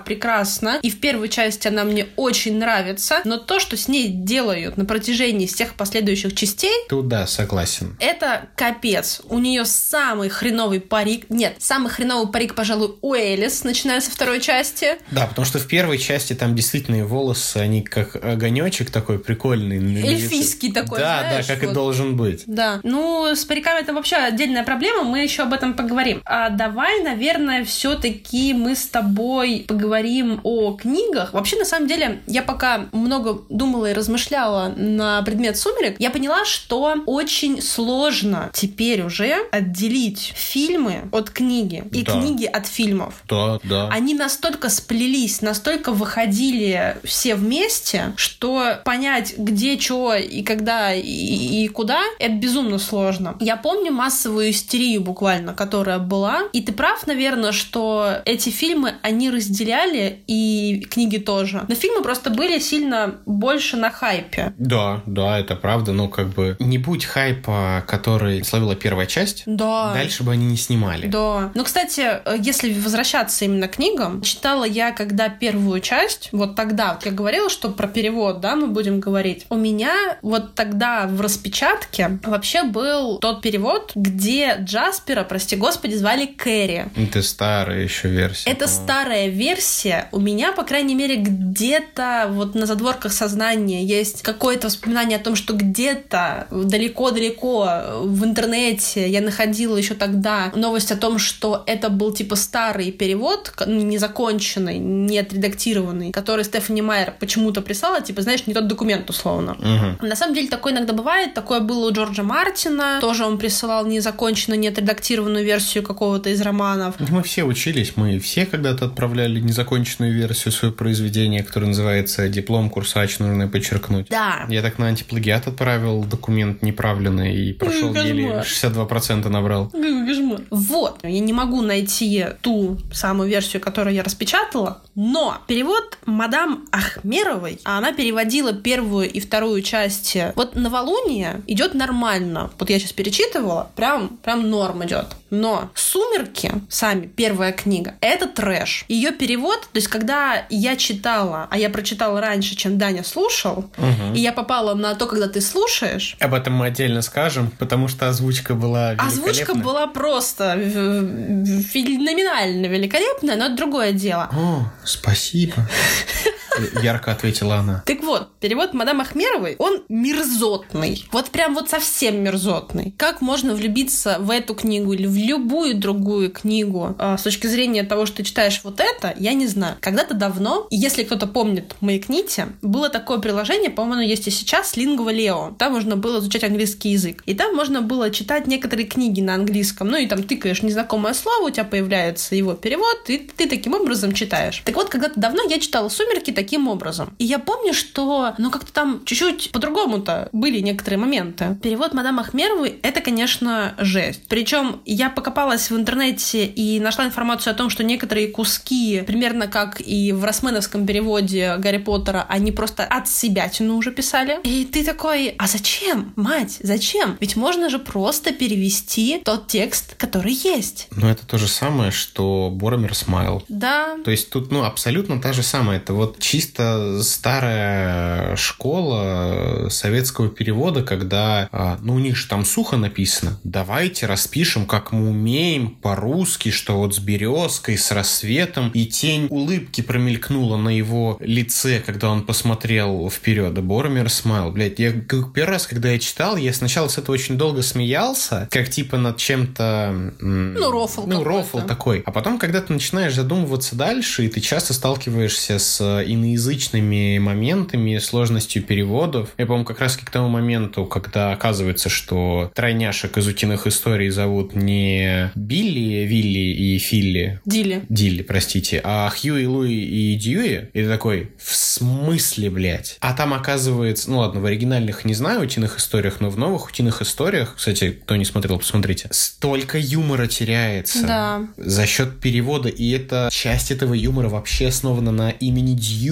прекрасна. И в первой части она мне очень нравится. Но то, что с ней делают на протяжении всех последующих частей, Тут да, согласен. это капец. У нее самый хреновый парик. Нет, самый хреновый парик, пожалуй, у Элис, начиная со второй части. Да, потому что в первой части там действительно волосы, они как огонечек такой прикольный. Эльфийский такой, Да, знаешь, да, как и вот. должен быть. Да. Ну, с париками это вообще отдельная проблема, мы еще об этом поговорим. А давай, наверное, все-таки мы с тобой поговорим о книгах. Вообще, на самом деле, я пока много думала и размышляла на предмет сумерек, я поняла, что очень сложно теперь уже отделить фильмы от книги и Да. книги от фильмов. Да, да. Они настолько сплелись, настолько выходили все вместе, что понять, где что и когда и, и куда, это безумно сложно. Я помню массовую истерию буквально, которая была. И ты прав, наверное, что эти фильмы, они разделяли, и книги тоже. Но фильмы просто были сильно больше на хайпе. Да, да, это правда, но как бы не будь хайпа, который словила первая часть, Да. дальше бы они не снимали. Да. Ну, кстати, э, если возвращаться именно к книгам, читала я, когда первую часть, вот тогда, вот я говорила, что про перевод, да, мы будем говорить. У меня вот тогда в распечатке вообще был тот перевод, где Джаспера, прости господи, звали Кэрри. Это старая еще версия. Это по-моему. старая версия. У меня, по крайней мере, где-то вот на задворках сознания есть какое-то воспоминание о том, что где-то далеко-далеко в интернете я находила еще тогда новость о том, что это был типа старый перевод, ну, незаконченный, не отредактированный, который Стефани Майер почему-то прислала, типа, знаешь, не тот документ условно. Мгм. На самом деле такое иногда бывает. Такое было у Джорджа Мартина. Тоже он присылал незаконченную, не отредактированную версию какого-то из романов. Мы все учились, мы все когда-то отправляли незаконченную версию своего произведения, которое называется «Диплом курсач, нужно подчеркнуть». Да. Я так на антиплагиат отправил документ неправленный и прошел Кошмар. еле 62% набрал. Вот, я не могу найти ту самую версию, которую я распечатала, но перевод мадам Ахмеровой, а она переводила первую и вторую части. Вот «Новолуние» идет нормально. Вот я сейчас перечитывала, прям, прям норм идет. Но «Сумерки», сами, первая книга, это трэш. Ее перевод, то есть когда я читала, а я прочитала раньше, чем Даня слушал, Мгм. и я попала на то, когда ты слушаешь, Об этом мы отдельно скажем, потому что озвучка была Озвучка была просто э, феноменально великолепная, но это другое дело. О, спасибо. Ярко ответила она. Так вот, перевод мадам Ахмеровой, он мерзотный. Вот прям вот совсем мерзотный. Как можно влюбиться в эту книгу или в любую другую книгу э, с точки зрения того, что ты читаешь вот это, я не знаю. Когда-то давно, если кто-то помнит Маякните, было такое приложение, по-моему, есть и сейчас, Lingua Leo. Там можно было изучать английский язык. И там можно было читать некоторые книги на английском. Ну и там тыкаешь незнакомое слово, у тебя появляется его перевод, и ты таким образом читаешь. Так вот, когда-то давно я читала «Сумерки» таким образом. И я помню, что, ну, как-то там чуть-чуть по-другому-то были некоторые моменты. Перевод мадам Ахмеровой — это, конечно, жесть. Причем я покопалась в интернете и нашла информацию о том, что некоторые куски, примерно как и в росменовском переводе Гарри Поттера, они просто от себя тяну уже писали. И ты такой, а зачем, мать, зачем? Ведь можно же просто перевести тот текст, который есть. Ну, это то же самое, что Боромер Смайл. Да. То есть тут, ну, абсолютно та же самая. Это вот чисто старая школа советского перевода, когда, а, ну, у них же там сухо написано. Давайте распишем, как мы умеем по-русски, что вот с березкой, с рассветом, и тень улыбки промелькнула на его лице, когда он посмотрел вперед. Боромер смайл. Блядь, я первый раз, когда я читал, я сначала с этого очень долго смеялся, как типа над чем-то... Ну, рофл Ну, рофл такой. А потом, когда ты начинаешь задумываться дальше, и ты часто сталкиваешься с иноязычными моментами, сложностью переводов. Я, по-моему, как раз к тому моменту, когда оказывается, что тройняшек из утиных историй зовут не Билли, Вилли и Филли. Дилли. Дилли, простите, а Хьюи, Луи и Дьюи. И ты такой, в смысле, блядь? А там оказывается, ну ладно, в оригинальных не знаю утиных историях, но в новых утиных историях, кстати, кто не смотрел, посмотрите, столько юмора теряется. Да. За счет перевода, и эта часть этого юмора вообще основана на имени Дьюи.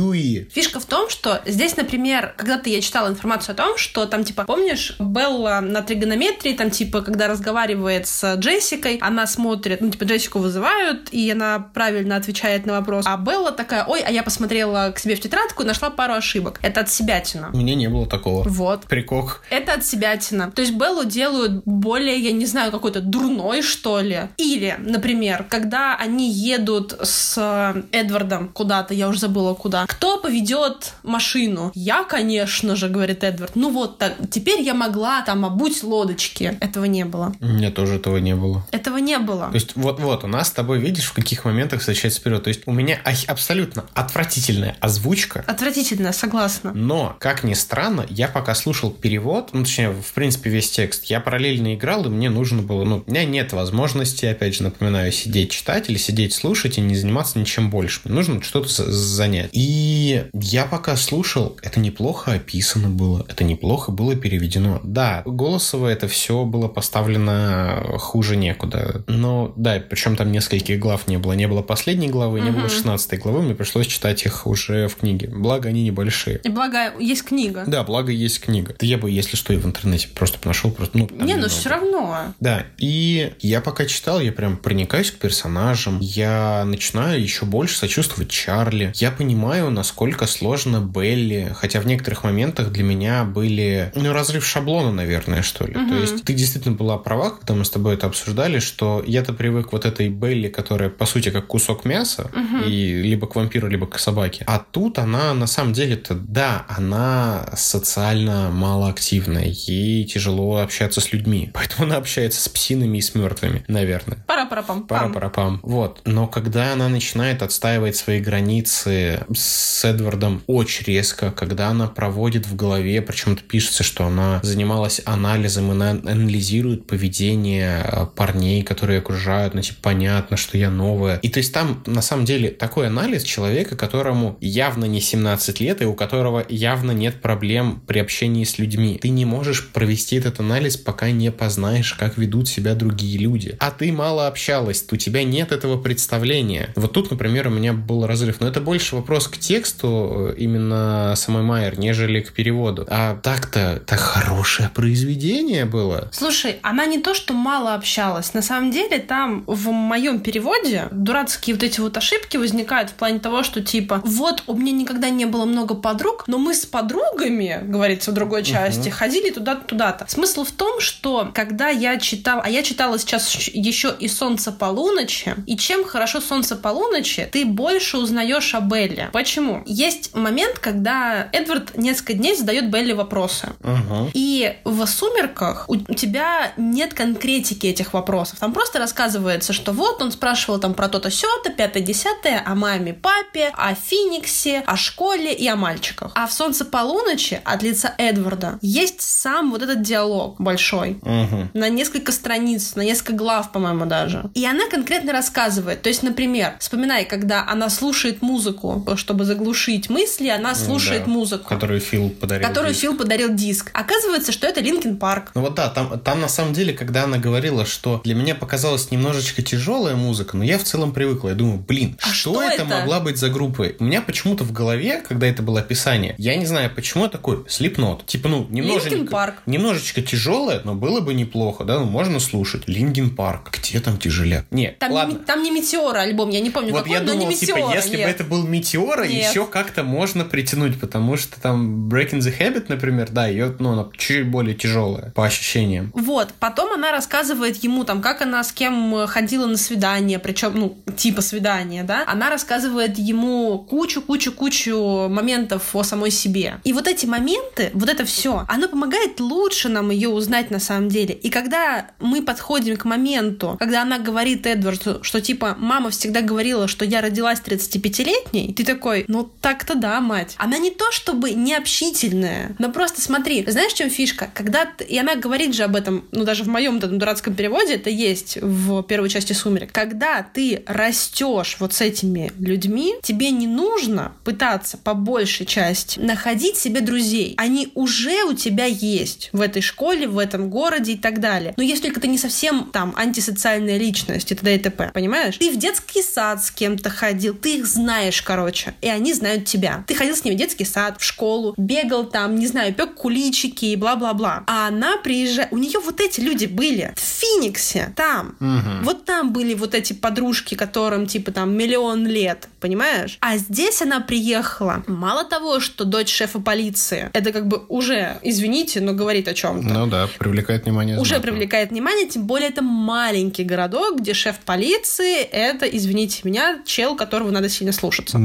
Фишка в том, что здесь, например, когда-то я читала информацию о том, что там, типа, помнишь, Белла на тригонометрии, там, типа, когда разговаривает с Джессикой, она смотрит, ну, типа, Джессику вызывают, и она правильно отвечает на вопрос. А Белла такая, ой, а я посмотрела к себе в тетрадку и нашла пару ошибок. Это от себятина. У меня не было такого. Вот. Прикок. Это от себятина. То есть Беллу делают более, я не знаю, какой-то дурной, что ли. Или, например, когда они едут с Эдвардом куда-то, я уже забыла куда. Кто поведет машину? Я, конечно же, говорит Эдвард. Ну вот, так, теперь я могла там обуть лодочки. Этого не было. У меня тоже этого не было. Этого не было. То есть вот-вот, у нас с тобой, видишь, в каких моментах встречается вперед. То есть у меня абсолютно отвратительная озвучка. Отвратительная, согласна. Но, как ни странно, я пока слушал перевод, ну, точнее, в принципе, весь текст, я параллельно играл, и мне нужно было, ну, у меня нет возможности, опять же, напоминаю, сидеть читать или сидеть слушать и не заниматься ничем больше. Мне нужно что-то занять. И я пока слушал, это неплохо описано было, это неплохо было переведено. Да, голосово это все было поставлено хуже некуда. Но да, причем там нескольких глав не было. Не было последней главы, не было 16 главы, мне пришлось читать их уже в книге. Благо, они небольшие. И благо, есть книга. Да, благо, есть книга. Я бы, если что, и в интернете просто нашел, просто, ну, Не, ну все равно. Да, и я пока читал, я прям проникаюсь к персонажам, я начинаю еще больше сочувствовать Чарли. Я понимаю, насколько сложно Белли, хотя в некоторых моментах для меня были, ну, разрыв шаблона, наверное, что ли. Угу. То есть ты действительно была права, когда мы с тобой это обсуждали, что я-то привык вот этой Белли, которая, по сути, как кусок мяса, угу. и либо к вампиру, либо к собаке. А тут она, на самом деле-то, да, она социально малоактивная, ей тяжело общаться с людьми, поэтому она общается с псинами и с мертвыми, наверное. Пара-парапам. Пара-парапам. Вот. Но когда она начинает отстаивать свои границы с Эдвардом очень резко, когда она проводит в голове, причем тут пишется, что она занималась анализом, она анализирует поведение э, парней, которые окружают, ну, типа, понятно, что я новая. И то есть там, на самом деле, такой анализ человека, которому явно не 17 лет, и у которого явно нет проблем при общении с людьми. Ты не можешь провести этот анализ, пока не познаешь, как ведут себя другие люди. А ты мало общалась, у тебя нет этого представления. Вот тут, например, у меня был разрыв. Но это больше вопрос к тексту э, именно самой Майер, нежели к переводу. А так-то, так хорошее произведение было. Слушай, она не то, что мало общалась. На самом деле там в моем переводе дурацкие вот эти вот ошибки возникают в плане того, что типа, вот у меня никогда не было много подруг, но мы с подругами, говорится в другой части, uh-huh. ходили туда-то, туда-то. Смысл в том, что когда я читала, а я читала сейчас еще и «Солнце полуночи», и чем хорошо «Солнце полуночи», ты больше узнаешь о Белле. Почему? Есть момент, когда Эдвард несколько дней задает Белли вопросы. Угу. И в «Сумерках» у у тебя нет конкретики этих вопросов. Там просто рассказывается, что вот он спрашивал там про то-то сё-то, пятое-десятое, о маме, папе, о Фениксе, о школе и о мальчиках. А в «Солнце полуночи» от лица Эдварда есть сам вот этот диалог большой. Угу. На несколько страниц, на несколько глав, по-моему, даже. И она конкретно рассказывает. То есть, например, вспоминай, когда она слушает музыку, чтобы заглушить мысли, она слушает Да. музыку. Которую Фил подарил. Которую диск. Фил подарил диск. Оказывается, что это Linkin Park. Ну вот да, там, там на самом деле, когда она говорила, что для меня показалась немножечко тяжелая музыка, но я в целом привыкла. Я думаю, блин, А что, что это, это? могла быть за группа? У меня почему-то в голове, когда это было описание, я не знаю, почему я такой Slipknot. Типа, ну, немножечко, Linkin Park. немножечко тяжелое, но было бы неплохо, да, ну, можно слушать. Linkin Park, где там тяжеля? Не, Там, ладно. не, там не метеора альбом, я не помню, Вот какой, я но думал, не типа, метеора. если бы нет. это был метеора, Нет. еще как-то можно притянуть, потому что там Breaking the Habit, например, да, ее, ну, она чуть более тяжелая по ощущениям. Вот, потом она рассказывает ему, там, как она с кем э, ходила на свидание, причем, ну, типа свидания, да. Она рассказывает ему кучу-кучу-кучу моментов о самой себе. И вот эти моменты, вот это все, оно помогает лучше нам ее узнать на самом деле. И когда мы подходим к моменту, когда она говорит Эдварду, что типа мама всегда говорила, что я родилась 35-летней, ты такой, ну так-то да, мать. Она не то чтобы не общительная, но просто смотри, знаешь, в чем фишка? Когда ты- и она говорит же об этом, ну даже в моем этом дурацком переводе это есть в первой части «Сумерек». Когда ты растешь вот с этими людьми, тебе не нужно пытаться по большей части находить себе друзей. Они уже у тебя есть в этой школе, в этом городе и так далее. Но если только ты не совсем там антисоциальная личность и т.д. и т.п. Понимаешь? Ты в детский сад с кем-то ходил, ты их знаешь, короче, и они знают тебя. Ты ходил с ними в детский сад, в школу, бегал там, не знаю, пек куличики и бла-бла-бла. А она приезжает... У нее вот эти люди были в Фениксе, там. Вот там были вот эти подружки, которым типа там миллион лет, понимаешь? А здесь она приехала. Мало того, что дочь шефа полиции, это как бы уже, извините, но говорит о чем-то Ну да, привлекает внимание уже знатно. привлекает внимание, тем более это маленький городок, где шеф полиции это, извините меня, чел, которого надо сильно слушаться.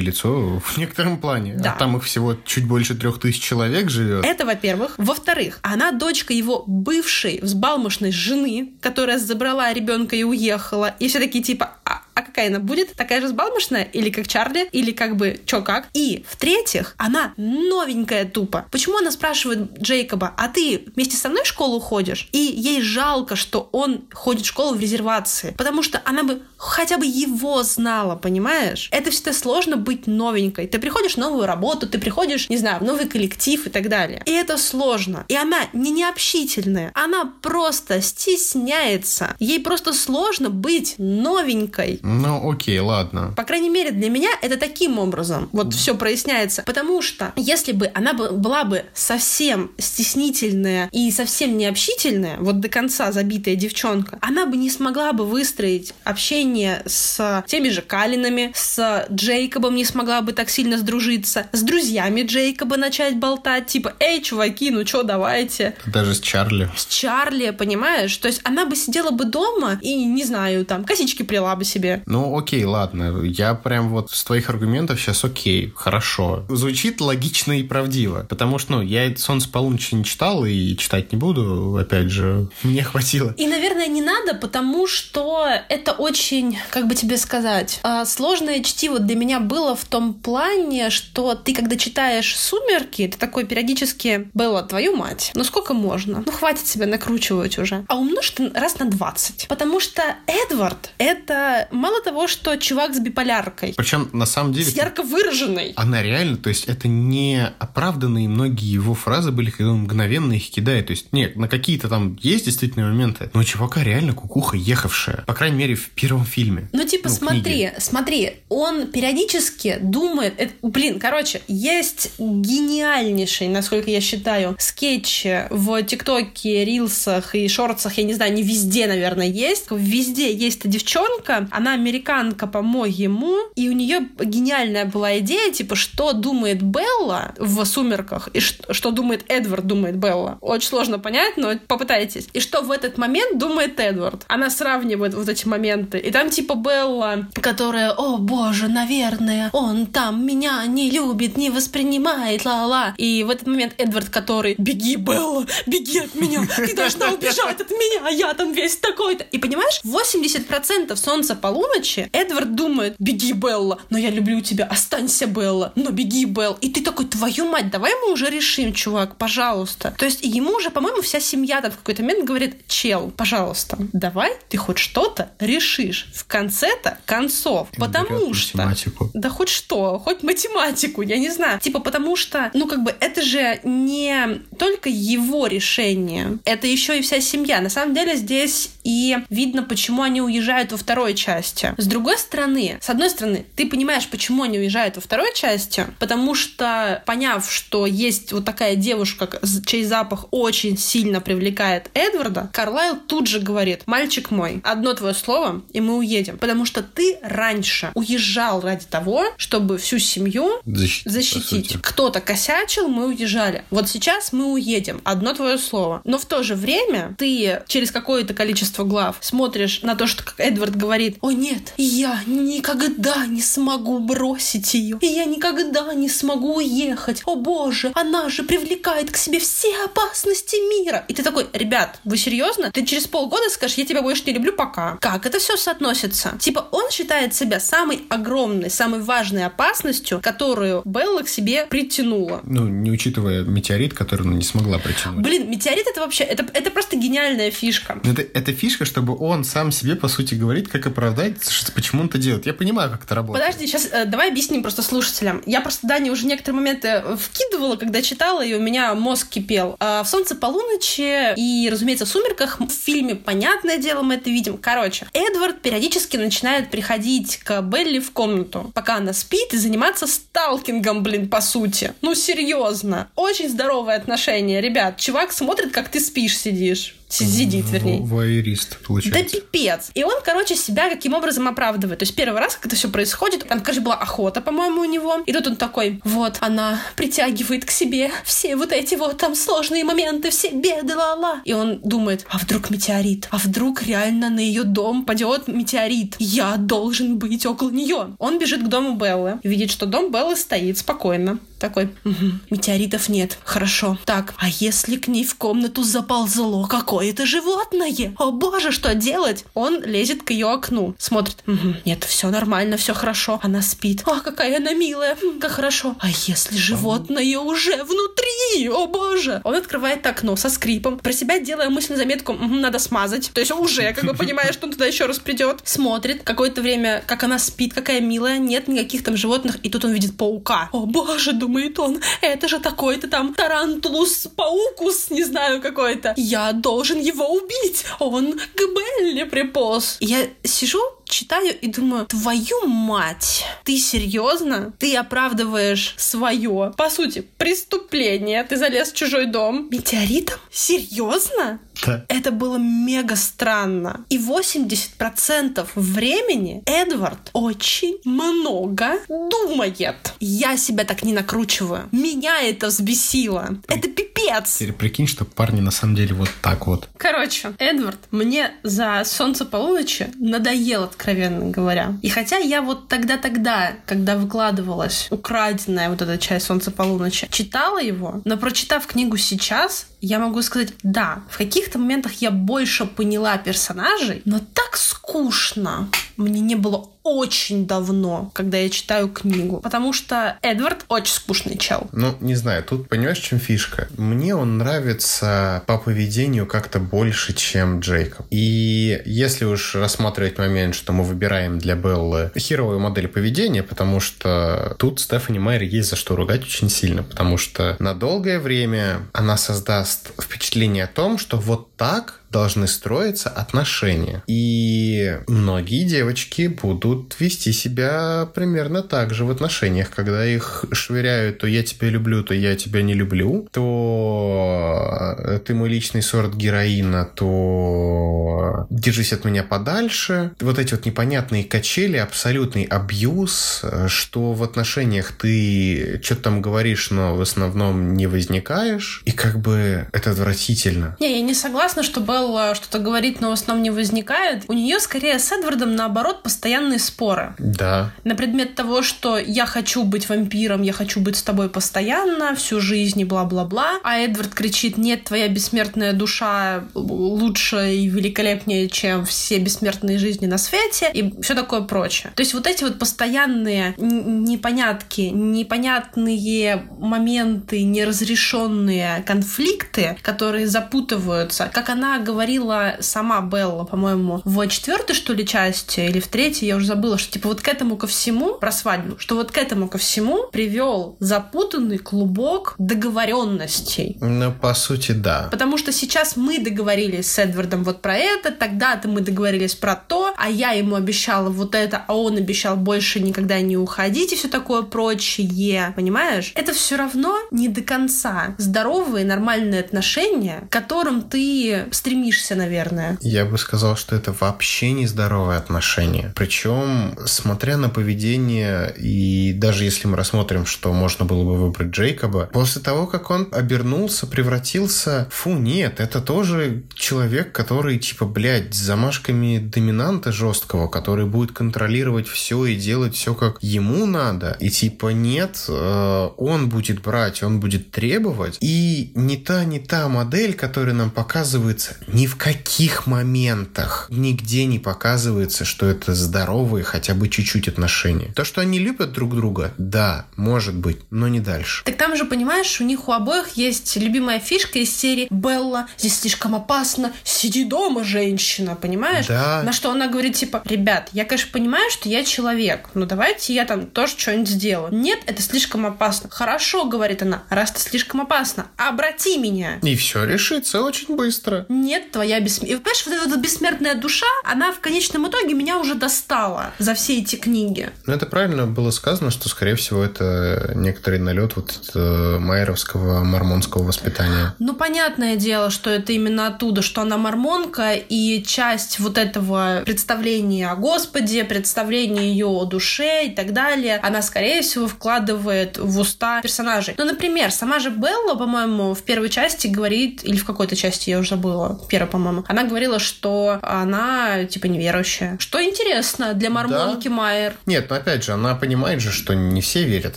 Медийное лицо в некотором плане. Да. А там их всего чуть больше трех тысяч человек живет. Это, во-первых. Во-вторых, она дочка его бывшей взбалмошной жены, которая забрала ребенка и уехала. И все такие типа, а, а какая она будет? Такая же взбалмошная? Или как Чарли? Или как бы чё как? И, в-третьих, она новенькая тупо. Почему она спрашивает Джейкоба, а ты вместе со мной в школу ходишь? И ей жалко, что он ходит в школу в резервации. Потому что она бы хотя бы его знала, понимаешь? Это всегда сложно быть новенькой. Ты приходишь в новую работу, ты приходишь, не знаю, в новый коллектив и так далее. И это сложно. И она не необщительная. Она просто стесняется. Ей просто сложно быть новенькой. Ну, окей, ладно. По крайней мере, для меня это таким образом вот все проясняется. Потому что если бы она бы- была бы совсем стеснительная и совсем необщительная, вот до конца забитая девчонка, она бы не смогла бы выстроить общение с теми же Калинами, с Джейкобом не смогла бы так сильно сдружиться, с друзьями Джейкоба начать болтать, типа, эй, чуваки, ну чё, давайте Даже с Чарли. с Чарли, понимаешь? То есть она бы сидела бы дома и, не знаю, там, косички плела бы себе. Ну, окей, ладно. Я прям вот с твоих аргументов сейчас окей, хорошо. Звучит логично и правдиво. Потому что, ну, я «Солнце полуночи» не читал и читать не буду. Опять же, мне хватило. И, наверное, не надо, потому что это очень, как бы тебе сказать, а, сложное чтиво для меня было в том плане, что ты, когда читаешь «Сумерки», ты такой периодически «Белла, твою мать, ну сколько можно? Ну хватит себя накручивать уже». А умножь ты раз на 20. Потому что Эдвард — это мало того, что чувак с биполяркой, Причем, на самом деле, с ярко выраженной. она реально, то есть это не оправданные многие его фразы были, когда он мгновенно их кидает. То есть, нет, на какие-то там есть действительно моменты, но у чувака реально кукуха ехавшая. По крайней мере, в первом фильме. Ну, типа, Ну, смотри, книги. смотри, он периодически думает... это- блин, короче, есть гениальнейший, насколько я считаю, скетч в ТикТоке, Рилсах и Шортсах, я не знаю, не везде, наверное, есть. Везде есть эта девчонка, она американка, по-моему, и у нее гениальная была идея, типа, что думает Белла в «Сумерках» и что, что думает Эдвард думает Белла. Очень сложно понять, но попытайтесь. И что в этот момент думает Эдвард. Она сравнивает вот эти моменты. И там типа Белла, которая, о боже, наверное, он там меня не любит, не воспринимает, ла-ла. И в этот момент Эдвард, который, беги, Белла, беги от меня, ты должна убежать от меня, а я там весь такой-то. И понимаешь, 80% солнца полуночи Эдвард думает, беги, Белла, но я люблю тебя, останься, Белла, но беги, Белл. И ты такой, твою мать, давай мы уже решим, чувак, пожалуйста. То есть ему уже, по-моему, вся семья там в какой-то момент говорит, чел, пожалуйста, давай ты хоть что-то решишь в конце-то концов. И потому что... Математику. Да хоть что, хоть математику, я не знаю. Типа потому что, ну как бы это же не только его решение, это еще и вся семья. На самом деле здесь и видно, почему они уезжают во второй части. С другой стороны, с одной стороны, ты понимаешь, почему они уезжают во второй части, потому что, поняв, что есть вот такая девушка, чей запах очень сильно привлекает Эдварда, Карлайл тут же говорит, мальчик мой, одно твое слово, и мы уедем. Потому что ты раньше уезжал ради того, чтобы всю семью Защитить. защитить. Кто-то косячил, мы уезжали. Вот сейчас мы уедем. Одно твое слово. Но в то же время ты через какое-то количество глав смотришь на то, что Эдвард говорит, о нет, я никогда не смогу бросить ее. И я никогда не смогу уехать. О боже, она же привлекает к себе все опасности мира. И ты такой, ребят, вы серьезно? Ты через полгода скажешь, я тебя больше не люблю, пока. Как это все соотносится? Типа он считает себя самой огромной, самой важной опасностью, которую Белла к себе притянула. Ну, не учитывая метеорит, который она не смогла притянуть. Блин, метеорит это вообще, это, это просто гениальная фишка. Это, это фишка, чтобы он сам себе, по сути, говорит, как оправдать, что, почему он это делает. Я понимаю, как это работает. Подожди, сейчас э, давай объясним просто слушателям. Я просто Дани уже некоторые моменты вкидывала, когда читала, и у меня мозг кипел. А в «Солнце полуночи» и, разумеется, в «Сумерках» в фильме, понятное дело, мы это видим. Короче, Эдвард периодически начинает приходить к Белли в комнату, пока она спит, и заниматься сталкингом, блин, по сути. Ну, серьезно. Очень здоровое отношение. Ребят, чувак смотрит, как ты спишь, сидишь сидит, вернее. Вайерист, получается. Да пипец. И он, короче, себя каким образом оправдывает. То есть первый раз, как это все происходит, там, короче, была охота, по-моему, у него. И тут он такой, вот, она притягивает к себе все вот эти вот там сложные моменты, все беды, ла-ла. И он думает, а вдруг метеорит? А вдруг реально на ее дом падет метеорит? Я должен быть около нее. Он бежит к дому Беллы, видит, что дом Беллы стоит спокойно. Такой, угу, метеоритов нет, хорошо. Так, а если к ней в комнату заползло какое-то животное? О боже, что делать? Он лезет к ее окну, смотрит, угу, нет, все нормально, все хорошо, она спит. О, какая она милая, как хорошо. А если животное уже внутри? О боже! Он открывает окно со скрипом, про себя делая мысленную заметку, угу, надо смазать. То есть уже, как бы понимая, что он туда еще раз придет, смотрит какое-то время, как она спит, какая милая, нет никаких там животных, и тут он видит паука. О боже, думаю, думает он, это же такой-то там тарантулус, паукус, не знаю какой-то. Я должен его убить. Он к Белле приполз. Я сижу, читаю и думаю, твою мать, ты серьезно? Ты оправдываешь свое, по сути, преступление. Ты залез в чужой дом метеоритом? Серьезно? Да. Это было мега странно. И 80% времени Эдвард очень много думает. Я себя так не накручиваю. Меня это взбесило. Это пипец. Теперь прикинь, что парни на самом деле вот так вот. Короче, Эдвард мне за солнце полуночи надоел, откровенно говоря. И хотя я вот тогда-тогда, когда выкладывалась украденная вот эта часть солнца полуночи, читала его, но прочитав книгу сейчас, я могу сказать, да, в каких-то моментах я больше поняла персонажей, но так скучно мне не было очень давно, когда я читаю книгу. Потому что Эдвард очень скучный чел. Ну, не знаю, тут понимаешь, чем фишка? Мне он нравится по поведению как-то больше, чем Джейкоб. И если уж рассматривать момент, что мы выбираем для Беллы херовую модель поведения, потому что тут Стефани Майер есть за что ругать очень сильно, потому что на долгое время она создаст впечатление о том, что вот так должны строиться отношения. И многие девочки будут вести себя примерно так же в отношениях, когда их швыряют то я тебя люблю, то я тебя не люблю, то ты мой личный сорт героина, то держись от меня подальше. Вот эти вот непонятные качели, абсолютный абьюз, что в отношениях ты что-то там говоришь, но в основном не возникаешь. И как бы это отвратительно. Не, я не согласна, что Белла что-то говорит, но в основном не возникает. У нее скорее с Эдвардом, наоборот, постоянные споры. Да. На предмет того, что я хочу быть вампиром, я хочу быть с тобой постоянно, всю жизнь и бла-бла-бла. А Эдвард кричит, нет, твоя бессмертная душа лучше и великолепнее, чем все бессмертные жизни на свете, и все такое прочее. То есть вот эти вот постоянные непонятки, непонятные моменты, неразрешенные конфликты, которые запутываются, как она говорила сама Белла, по-моему, в четвертой, что ли, части, или в третьей, я уже забыла, что типа вот к этому ко всему, про свадьбу, что вот к этому ко всему привел запутанный клубок договоренностей. Ну, по сути, да. Потому что сейчас мы договорились с Эдвардом вот про это, тогда-то мы договорились про то, а я ему обещала вот это, а он обещал больше никогда не уходить и все такое прочее. Понимаешь? Это все равно не до конца здоровые, нормальные отношения, к которым ты стремишься, наверное. Я бы сказал, что это вообще не здоровые отношения. Причем, смотря на поведение, и даже если мы рассмотрим, что можно было бы выбрать Джейкоба, после того, как он обернулся, превратился... Фу, нет, это тоже человек, который, типа, блядь, с замашками доминанта жесткого, который будет контролировать все и делать все, как ему надо. И, типа, нет, э, он будет брать, он будет требовать. И не та, не та модель, которая нам показывается ни в каких моментах, нигде не показывается, что это здоровые хотя бы чуть-чуть отношения. То, что они любят друг друга, да, может быть, но не дальше. Так там же, понимаешь, у них у обоих есть любимая фишка из серии «Белла, здесь слишком опасно, сиди дома, женщина», понимаешь? Да. На что она говорит, типа, ребят, я, конечно, понимаю, что я человек, но давайте я там тоже что-нибудь сделаю. Нет, это слишком опасно. Хорошо, говорит она, раз это слишком опасно, обрати меня. И все решится очень быстро. Нет, твоя бессмертная... Понимаешь, вот эта вот бессмертная душа, она в конечном итоге меня уже достала за все эти книги. Ну, это правильно было сказано, что, скорее всего, это некоторый налет вот э, майеровского мормонского воспитания. Ну, понятное дело, что это именно оттуда, что она мормонка, и часть вот этого представления о Господе, представления ее о душе и так далее, она, скорее всего, вкладывает в уста персонажей. Ну, например, сама же Белла, по-моему, в первой части говорит, или в какой-то части, я уже забыла, первая, по-моему, она говорила, что она, типа, неверующая. Что интересно для мормонки да. Майер. Нет, но опять же, она понимает же, что не все верят.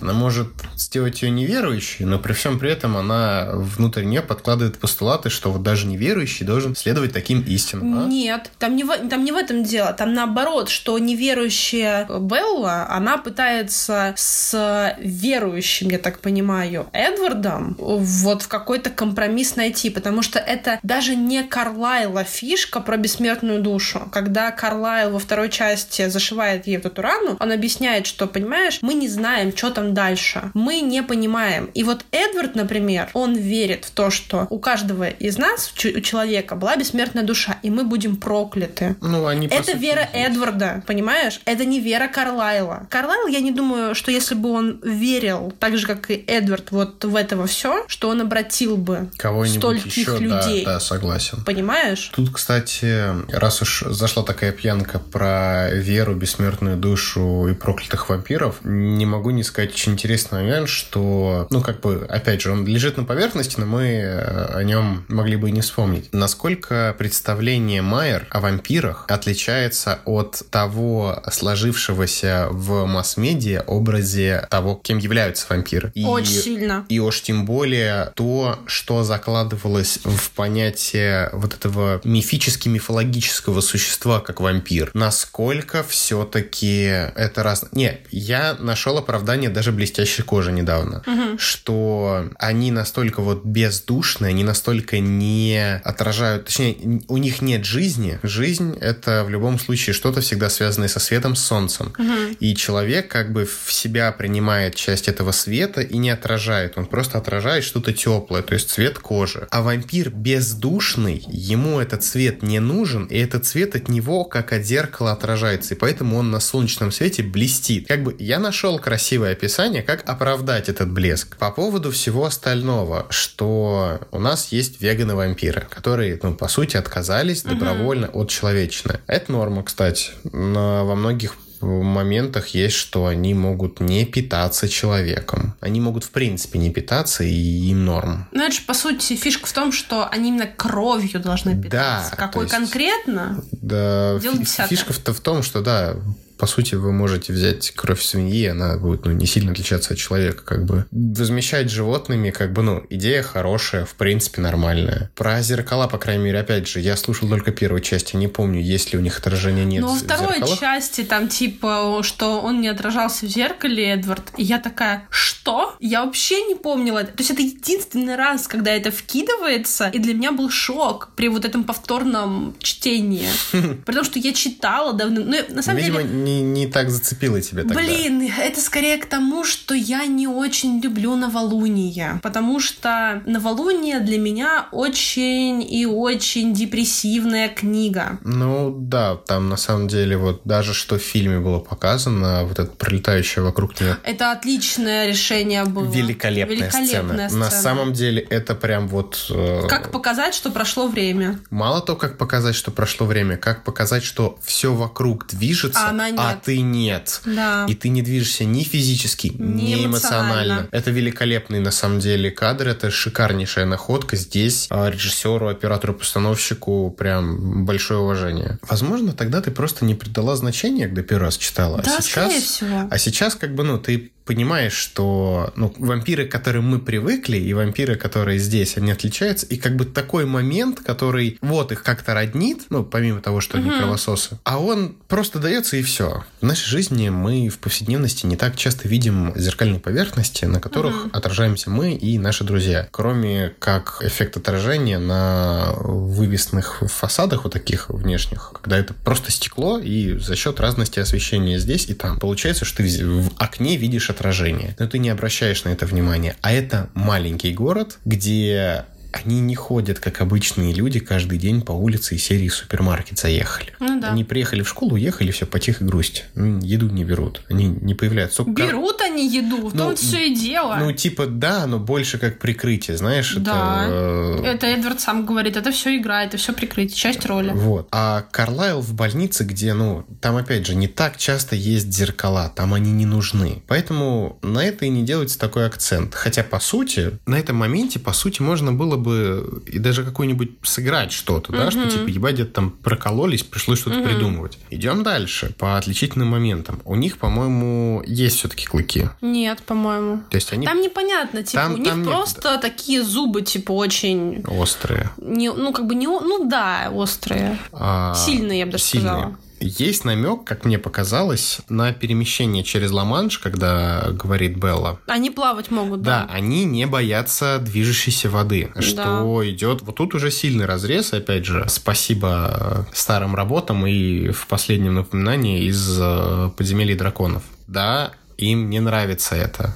Она может сделать ее неверующей, но при всем при этом она внутрь нее подкладывает постулаты, что вот даже неверующий должен следовать таким истинам. А? Нет, там не, в, там не в этом дело. Там наоборот, что неверующая Белла, она пытается с верующим, я так понимаю, Эдвардом вот в какой-то компромисс найти, потому что это даже не Карлайла фишка про бессмертную душу. Когда Карлайл во второй части зашивает ей вот эту рану, он объясняет, что, понимаешь, мы не знаем, что там дальше. Мы не понимаем. И вот Эдвард, например, он верит в то, что у каждого из нас, у человека, была бессмертная душа, и мы будем прокляты. Ну, они, Это вера Эдварда, понимаешь? Это не вера Карлайла. Карлайл, я не думаю, что если бы он верил, так же, как и Эдвард, вот в этого все, что он обратил бы стольких еще, людей. Да, да, согласен. Понимаешь? Тут, кстати, раз уж зашла такая пьянка про веру, бессмертную душу и проклятых вампиров, не могу не сказать очень интересный момент, что, ну, как бы, опять же, он лежит на поверхности, но мы э, о нем могли бы и не вспомнить. Насколько представление Майер о вампирах отличается от того сложившегося в масс-медиа образе того, кем являются вампиры. И, Очень сильно. И уж тем более то, что закладывалось в понятие вот этого мифически-мифологического существа, как вампир. Насколько все-таки это раз... Не, я нашел оправдание даже блестящей кожи недавно, угу. что они настолько вот бездушные, они настолько не отражают, точнее, у них нет жизни. Жизнь — это в любом случае что-то всегда связанное со светом, с солнцем. Угу. И человек как бы в себя принимает часть этого света и не отражает. Он просто отражает что-то теплое, то есть цвет кожи. А вампир бездушный, зеленый. Ему этот цвет не нужен, и этот цвет от него как от зеркала отражается, и поэтому он на солнечном свете блестит. Как бы я нашел красивое описание, как оправдать этот блеск. По поводу всего остального, что у нас есть веганы-вампиры, которые, ну, по сути, отказались добровольно от человечины. Это норма, кстати. Но во многих моментах есть, что они могут не питаться человеком. Они могут, в принципе, не питаться, и им норм. Ну, это же, по сути, фишка в том, что они именно кровью должны питаться. Да, Какой есть- конкретно? Да, Дело фи- десятое. фишка-то в том, что, да, по сути, вы можете взять кровь свиньи, она будет ну, не сильно отличаться от человека, как бы. Возмещать животными, как бы, ну, идея хорошая, в принципе, нормальная. Про зеркала, по крайней мере, опять же, я слушал только первую часть, я не помню, есть ли у них отражения, нет Ну, во второй зеркалах. части там типа, что он не отражался в зеркале, Эдвард. И я такая, что? Я вообще не помнила. То есть это единственный раз, когда это вкидывается, и для меня был шок при вот этом повторном чтении. Потому что я читала давно. Ну, на самом Видимо, деле... не, не так зацепило тебя тогда. Блин, это скорее к тому, что я не очень люблю новолуние. Потому что новолуние для меня очень и очень депрессивная книга. Ну да, там на самом деле вот даже что в фильме было показано, вот это пролетающее вокруг нее Это отличное решение было. великолепная, Великолепная сцена. На самом деле это прям вот... э, Как показать, что прошло время? Мало того, как показать, что прошло время, как показать, что все вокруг движется, А она нет. ты нет. Да. И ты не движешься ни физически, Ни ни, эмоционально. эмоционально. Это великолепный на самом деле кадр, это шикарнейшая находка. Здесь а, режиссеру, оператору, постановщику прям большое уважение. Возможно, тогда ты просто не придала значения, когда первый раз читала. Да, а сейчас, а сейчас как бы, ну, ты понимаешь, что ну, вампиры, к которым мы привыкли, и вампиры, которые здесь, они отличаются. И как бы такой момент, который вот их как-то роднит, ну, помимо того, что они кровососы, а он просто дается и все. В нашей жизни мы в повседневности не так часто видим зеркальные поверхности, на которых отражаемся мы и наши друзья. Кроме как эффект отражения на вывесных фасадах вот таких внешних, когда это просто стекло, и за счет разности освещения здесь и там. Получается, что ты в окне видишь отражение, но ты не обращаешь на это внимания. А это маленький город, где они не ходят, как обычные люди, каждый день по улице из серии супермаркет заехали. Ну да. Они приехали в школу, уехали, все, потихо грусть. М, Еду не берут. Они не появляются. Только Берут они еду, в Ну, том все и дело. Ну, типа, да, но больше как прикрытие, знаешь, Да. это... Это Эдвард сам говорит, это все игра, это все прикрытие, часть роли. Вот. А Карлайл в больнице, где, ну, там, опять же, не так часто есть зеркала, там они не нужны. Поэтому на это и не делается такой акцент. Хотя, по сути, на этом моменте, по сути, можно было бы и даже какой-нибудь сыграть что-то, да, что, типа, ебать, где-то там прокололись, пришлось что-то придумывать. Идем дальше, по отличительным моментам. У них, по-моему, есть все-таки клыки. Нет, по-моему. То есть они Там непонятно, типа, Там- у них там нет, просто такие зубы, типа, очень... острые. Не, ну, как бы не... Ну, да, острые. А, Сильные, я бы даже сильные. сказала. Есть намек, как мне показалось, на перемещение через Ла-Манш, когда говорит Белла. Они плавать могут, Да, да. они не боятся движущейся воды, что идет... Вот тут уже сильный разрез, опять же, спасибо э, старым работам и в последнем напоминании из э, «Подземелья драконов». Да, им не нравится это.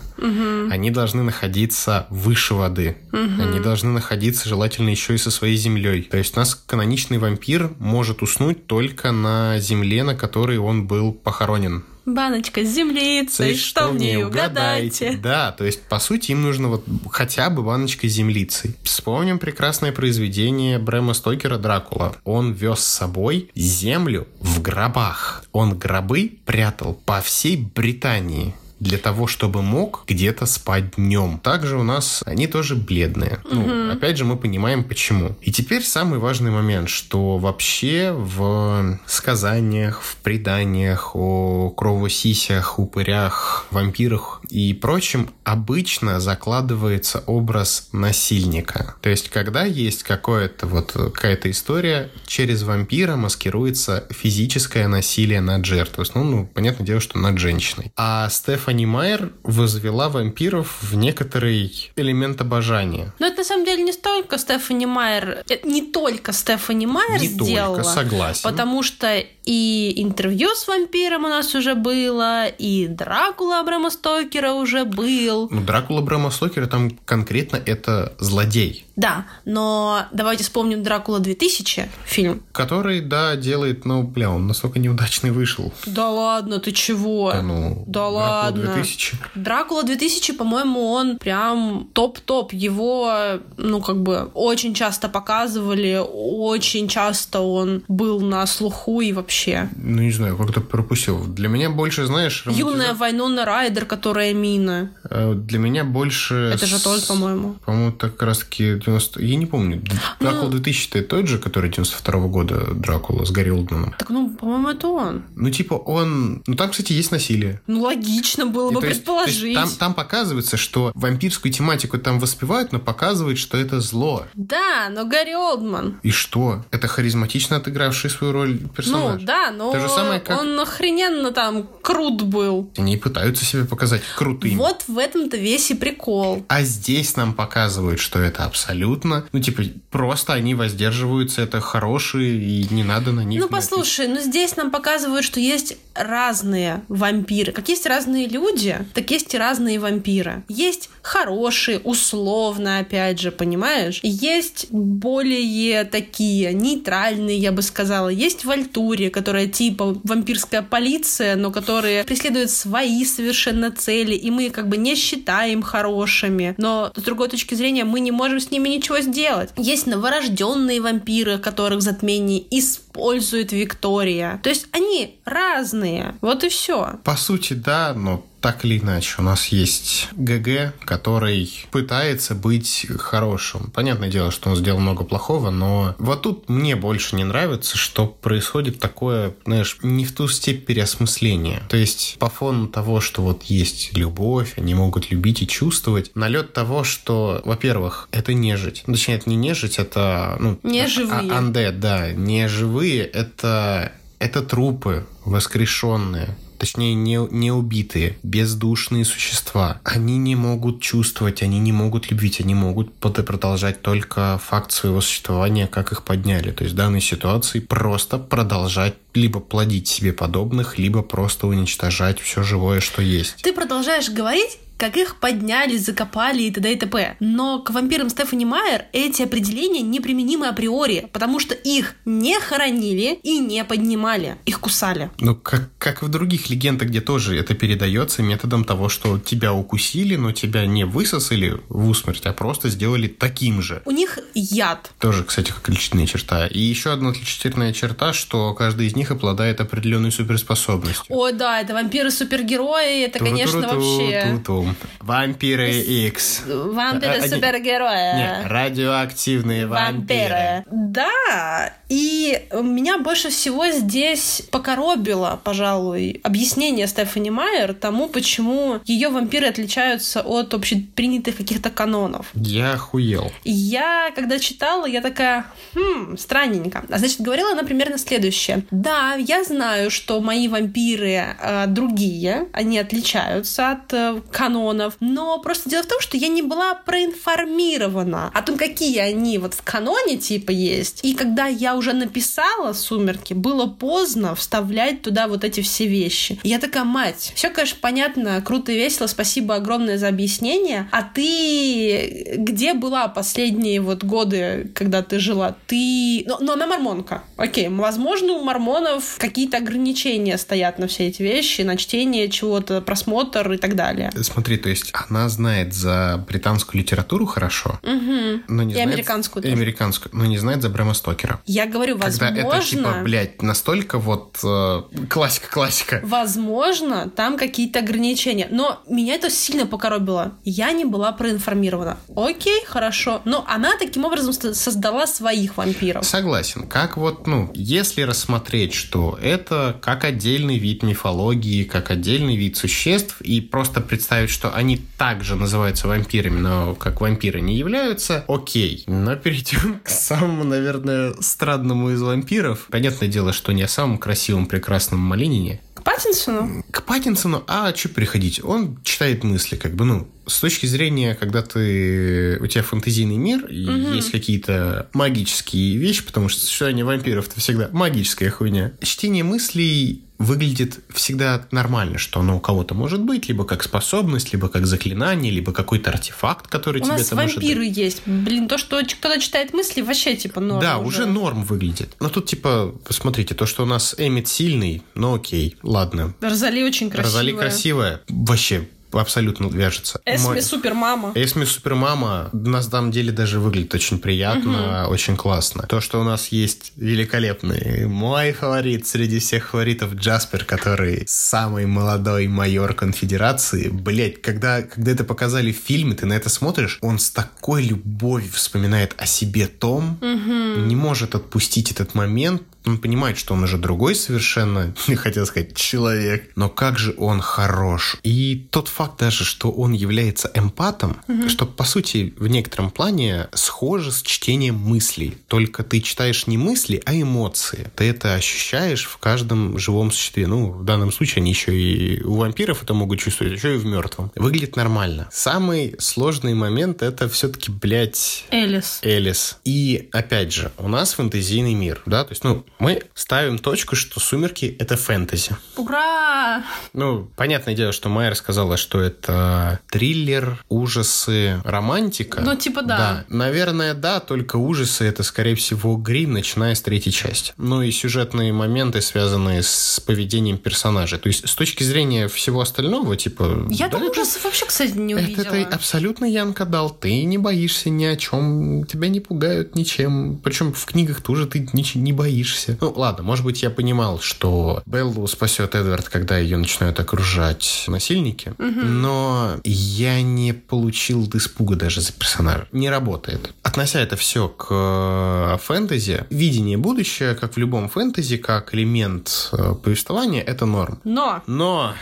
Они должны находиться выше воды. Они должны находиться желательно еще и со своей землей. То есть у нас каноничный вампир может уснуть только на земле, на которой он был похоронен. Баночка с землицей, что в ней угадайте. Да, то есть, по сути, им нужно вот хотя бы баночка с землицей. Вспомним прекрасное произведение Брэма Стокера «Дракула». Он вез с собой землю в гробах. Он гробы прятал по всей Британии для того, чтобы мог где-то спать днем. Также у нас они тоже бледные. Ну, опять же, мы понимаем, почему. И теперь самый важный момент, что вообще в сказаниях, в преданиях о кровосисях, упырях, вампирах и прочем обычно закладывается образ насильника. То есть, когда есть какое-то вот какая-то история, через вампира маскируется физическое насилие над жертвой. Основном, ну, понятное дело, что над женщиной. А Стефани Майер возвела вампиров в некоторый элемент обожания. Но это на самом деле не столько Стефани Майер, это не только Стефани Майер Не сделала. только, согласен. Потому что и интервью с вампиром у нас уже было, и Дракула Брэма Стокера уже был. Ну, Дракула Брэма Стокера там конкретно это злодей. Да, но давайте вспомним Дракула 2000 фильм. Который, да, делает, ну, бля, он настолько неудачный вышел. Да ладно, ты чего? Да ну, Да Дракула ладно. 2000. Дракула 2000, по-моему, он прям топ-топ. Его, ну, как бы, очень часто показывали, очень часто он был на слуху и вообще. Ну, не знаю, как-то пропустил. Для меня больше, знаешь... романтиза- Юная Вайнона Райдер, которая Мина. Э, Для меня больше... Это же тоже, по-моему. По-моему, так как раз-таки 90... Я не помню. Ну- Дракула 2000 это тот же, который 92 года Дракула с Гарри Олдманом. Так, ну, по-моему, это он. Ну, типа, он... Ну, там, кстати, есть насилие. Ну, логично было И бы то есть- предположить. там, там показывается, что вампирскую тематику там воспевают, но показывает, что это зло. Да, но Гарри Олдман. И что? Это харизматично отыгравший свою роль персонаж. Ну, да, но То же самое, как- он охрененно там крут был. Они пытаются себя показать крутыми. Вот в этом-то весь и прикол. А здесь нам показывают, что это абсолютно... Ну, типа, просто они воздерживаются, это хорошие, и не надо на них... Ну, послушай, ну здесь нам показывают, что есть разные вампиры. Как есть разные люди, так есть и разные вампиры. Есть хорошие, условно, опять же, понимаешь? Есть более такие нейтральные, я бы сказала. Есть Вальтури, которая типа вампирская полиция, но которые преследуют свои совершенно цели, и мы как бы не считаем хорошими. Но с другой точки зрения мы не можем с ними ничего сделать. Есть новорожденные вампиры, которых затмение использует Виктория. То есть они разные. Вот и все. По сути, да, но так или иначе, у нас есть ГГ, который пытается быть хорошим. Понятное дело, что он сделал много плохого, но вот тут мне больше не нравится, что происходит такое, знаешь, не в ту степь переосмысления. То есть по фону того, что вот есть любовь, они могут любить и чувствовать, налет того, что, во-первых, это нежить. Ну, Точнее, это не нежить, это... Ну, Неживые. а- Undead, да. Не живые, это, это трупы воскрешенные. Точнее, не, не убитые, бездушные существа. Они не могут чувствовать, они не могут любить, они могут продолжать только факт своего существования, как их подняли. То есть в данной ситуации просто продолжать либо плодить себе подобных, либо просто уничтожать все живое, что есть. Ты продолжаешь говорить, как их подняли, закопали и т.д. и т.п. Но к вампирам Стефани Майер эти определения неприменимы априори, потому что их не хоронили и не поднимали. Их кусали. Ну, как, как в других легендах, где тоже это передается методом того, что тебя укусили, но тебя не высосали в усмерть, а просто сделали таким же. У них яд. Тоже, кстати, как отличительная черта. И еще одна отличительная черта, что каждый из них обладает определенной суперспособностью. О, да, это вампиры-супергерои, это, конечно, вообще... ту-ту. Вампиры X. А, Вампиры они- супергерои. Не, радиоактивные вампиры. Да, и меня больше всего здесь покоробило, пожалуй, объяснение Стефани Майер тому, почему ее вампиры отличаются от общепринятых каких-то канонов. Я охуел. Я, когда читала, я такая, хм, странненько. А значит, говорила она примерно следующее. Да, я знаю, что мои вампиры э, другие, они отличаются от э, канонов, но просто дело в том, что я не была проинформирована о том, какие они вот в каноне типа есть. И когда я уже написала «Сумерки», было поздно вставлять туда вот эти все вещи. И я такая, мать, все, конечно, понятно, круто и весело, спасибо огромное за объяснение. А ты где была последние вот годы, когда ты жила? Ты... Но, но она мормонка. Окей, возможно, у мормонов какие-то ограничения стоят на все эти вещи, на чтение чего-то, просмотр и так далее. Смотри, то есть она знает за британскую литературу хорошо, Мгм. но не И знает... американскую тоже. американскую, но не знает за Брэма Стокера. Я говорю, Когда возможно... это типа, блядь, настолько вот э, классика-классика. Возможно, там какие-то ограничения. Но меня это сильно покоробило. Я не была проинформирована. Окей, хорошо. Но она таким образом создала своих вампиров. Согласен. Как вот, ну, если рассмотреть, что это как отдельный вид мифологии, как отдельный вид существ, и просто представить, что они также называются вампирами, но как вампиры не являются, окей. Но перейдем к самому, наверное, странному из вампиров. Понятное дело, что не о самом красивом, прекрасном Малинине, Паттинсону? К Паттинсону, а что переходить? Он читает мысли, как бы, ну, с точки зрения, когда ты у тебя фэнтезийный мир и угу. есть какие-то магические вещи, потому что существование вампиров это всегда магическая хуйня. Чтение мыслей выглядит всегда нормально, что оно у кого-то может быть, либо как способность, либо как заклинание, либо какой-то артефакт, который у тебе нас там вампиры может... есть. Блин, то, что кто-то читает мысли, вообще типа норм. Да, уже. уже норм выглядит. Но тут типа, посмотрите, то, что у нас Эмит сильный, ну окей, ладно. Розали очень красивая. Розали красивая. Вообще абсолютно вяжется. Эсми Мой... Супермама. Эсми Супермама на самом деле даже выглядит очень приятно, угу. очень классно. То, что у нас есть великолепный, мой фаворит среди всех фаворитов Джаспер, который самый молодой майор конфедерации. Блять, когда, когда это показали в фильме, ты на это смотришь, он с такой любовью вспоминает о себе Том, угу. не может отпустить этот момент, он понимает, что он уже другой совершенно, не хотел сказать, человек. Но как же он хорош. И тот факт даже, что он является эмпатом, угу. что, по сути, в некотором плане схоже с чтением мыслей. Только ты читаешь не мысли, а эмоции. Ты это ощущаешь в каждом живом существе. Ну, в данном случае они еще и у вампиров это могут чувствовать, еще и в мертвом. Выглядит нормально. Самый сложный момент это все-таки, блядь... Элис. Элис. И, опять же, у нас фэнтезийный мир, да, то есть, ну, мы ставим точку, что «Сумерки» — это фэнтези. Ура! Ну, понятное дело, что Майер сказала, что это триллер, ужасы, романтика. Ну, типа да. Да, наверное, да, только ужасы — это, скорее всего, грим, начиная с третьей части. Ну и сюжетные моменты, связанные с поведением персонажей. То есть с точки зрения всего остального, типа... Я да, там ужасов вообще, кстати, не увидела. Это, это абсолютно Янка дал. Ты не боишься ни о чем, тебя не пугают ничем. Причем в книгах тоже ты не боишься версия. Ну, ладно, может быть, я понимал, что Беллу спасет Эдвард, когда ее начинают окружать насильники, угу. но я не получил испуга даже за персонажа. Не работает. Относя это все к э, фэнтези, видение будущего, как в любом фэнтези, как элемент э, повествования, это норм. Но! Но!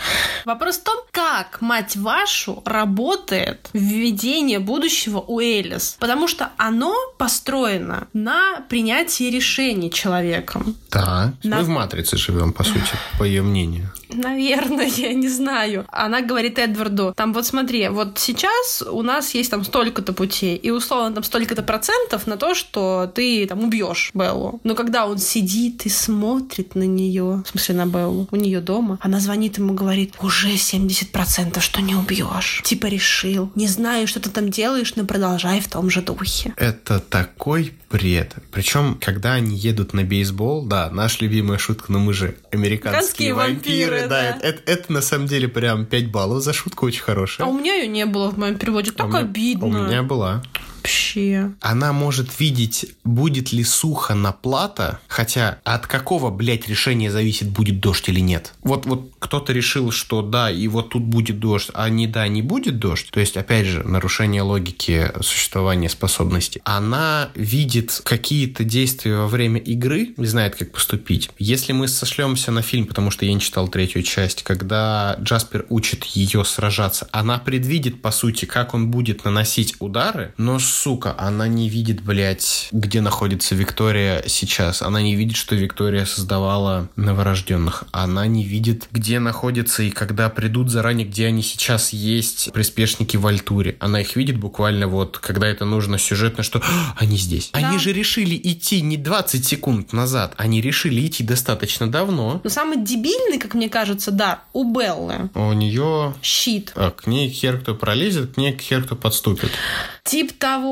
Вопрос в том, как, мать вашу, работает введение будущего у Элис. Потому что оно построено на принятии решений человека человеком. Да, На... мы в «Матрице» живем, по сути, по ее мнению. Наверное, я не знаю. Она говорит Эдварду, там вот смотри, вот сейчас у нас есть там столько-то путей, и условно там столько-то процентов на то, что ты там убьешь Беллу. Но когда он сидит и смотрит на нее, в смысле на Беллу, у нее дома, она звонит ему, говорит, уже 70% что не убьешь. Типа решил. Не знаю, что ты там делаешь, но продолжай в том же духе. Это такой бред. Причем, когда они едут на бейсбол, да, наша любимая шутка, но мы же американские вампиры, вампиры да. да. Это, это на самом деле прям 5 баллов за шутку очень хорошая. А у меня ее не было в моем переводе. Так а обидно. У меня была вообще. Она может видеть, будет ли сухо на плата, хотя от какого, блядь, решения зависит, будет дождь или нет. Вот, вот кто-то решил, что да, и вот тут будет дождь, а не да, не будет дождь. То есть, опять же, нарушение логики существования способности. Она видит какие-то действия во время игры, не знает, как поступить. Если мы сошлемся на фильм, потому что я не читал третью часть, когда Джаспер учит ее сражаться, она предвидит, по сути, как он будет наносить удары, но сука, она не видит, блядь, где находится Виктория сейчас. Она не видит, что Виктория создавала новорожденных. Она не видит, где находится и когда придут заранее, где они сейчас есть, приспешники в Альтуре. Она их видит буквально вот, когда это нужно сюжетно, что «А, они здесь. Да. Они же решили идти не 20 секунд назад, они решили идти достаточно давно. Но самый дебильный, как мне кажется, да, у Беллы. У нее... Щит. А, к ней хер кто пролезет, к ней хер кто подступит. Тип того.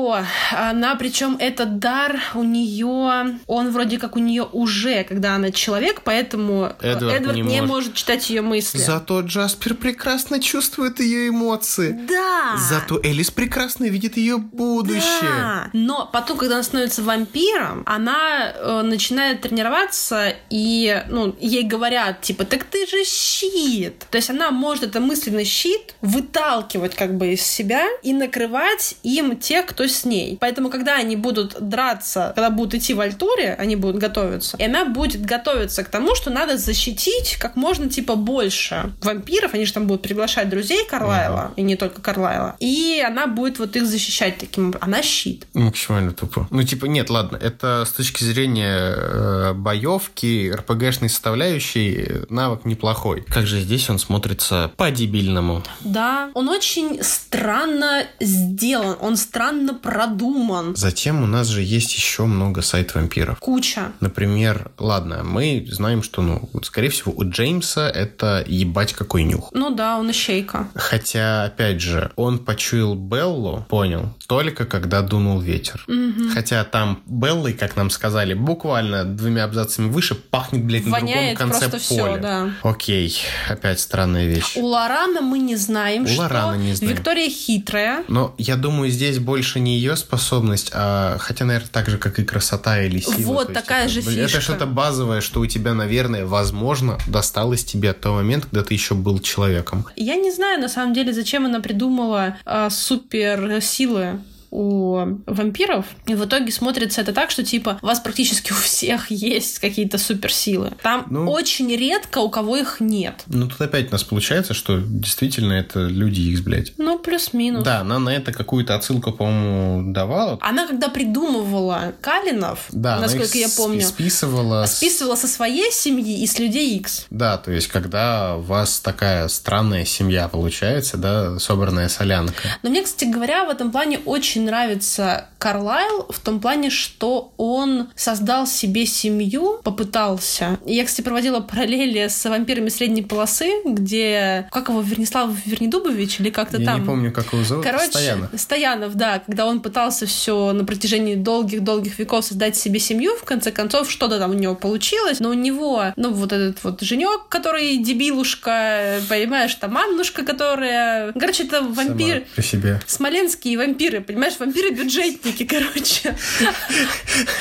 Она, причем этот дар у нее, он вроде как у нее уже, когда она человек, поэтому Эдвард, Эдвард не, не может. может читать ее мысли. Зато Джаспер прекрасно чувствует ее эмоции. Да. Зато Элис прекрасно видит ее будущее. Да. Но потом, когда она становится вампиром, она э, начинает тренироваться, и ну, ей говорят, типа, так ты же щит. То есть она может это мысленный щит выталкивать как бы из себя и накрывать им тех, кто с ней. Поэтому, когда они будут драться, когда будут идти в Альтуре, они будут готовиться, и она будет готовиться к тому, что надо защитить как можно, типа, больше вампиров, они же там будут приглашать друзей Карлайла, uh-huh. и не только Карлайла, и она будет вот их защищать таким, она щит. Максимально тупо. Ну, типа, нет, ладно, это с точки зрения э, боевки, РПГшной составляющей навык неплохой. Как же здесь он смотрится по-дебильному. Да, он очень странно сделан, он странно продуман. Затем у нас же есть еще много сайт-вампиров. Куча. Например, ладно, мы знаем, что, ну, скорее всего, у Джеймса это ебать какой нюх. Ну да, он ищейка. Хотя, опять же, он почуял Беллу, понял, только когда дунул ветер. Угу. Хотя там Беллой, как нам сказали, буквально двумя абзацами выше пахнет, блядь, Воняет на другом конце просто поля. Все, да. Окей, опять странная вещь. У Лорана мы не знаем, У что Лорана не знаем. Виктория хитрая. Но я думаю, здесь больше не ее способность, а хотя, наверное, так же, как и красота или сила. Вот есть такая это, же фишка. Это что-то базовое, что у тебя, наверное, возможно, досталось тебе от того момента, когда ты еще был человеком. Я не знаю, на самом деле, зачем она придумала э, суперсилы у вампиров. И в итоге смотрится это так, что типа у вас практически у всех есть какие-то суперсилы. Там Ну. очень редко у кого их нет. Ну, тут опять у нас получается, что действительно это люди X, блядь. Ну, плюс-минус. Да, она на это какую-то отсылку, по-моему, давала. Она когда придумывала Калинов, Да, насколько их я помню, списывала. списывала со своей семьи и с людей X. Да, то есть, когда у вас такая странная семья получается, да, собранная солянка. Но мне, кстати говоря, в этом плане очень нравится Карлайл в том плане, что он создал себе семью, попытался. Я, кстати, проводила параллели с вампирами средней полосы, где... Как его, Вернислав Вернедубович или как-то Я там? не помню, как его зовут. Короче, Стоянов. Стоянов, да, когда он пытался все на протяжении долгих-долгих веков создать себе семью, в конце концов, что-то там у него получилось, но у него, ну, вот этот вот женек, который дебилушка, понимаешь, там Аннушка, которая... Короче, это вампир... Сама при себе. Смоленские вампиры, понимаешь, вампиры-бюджетники, короче.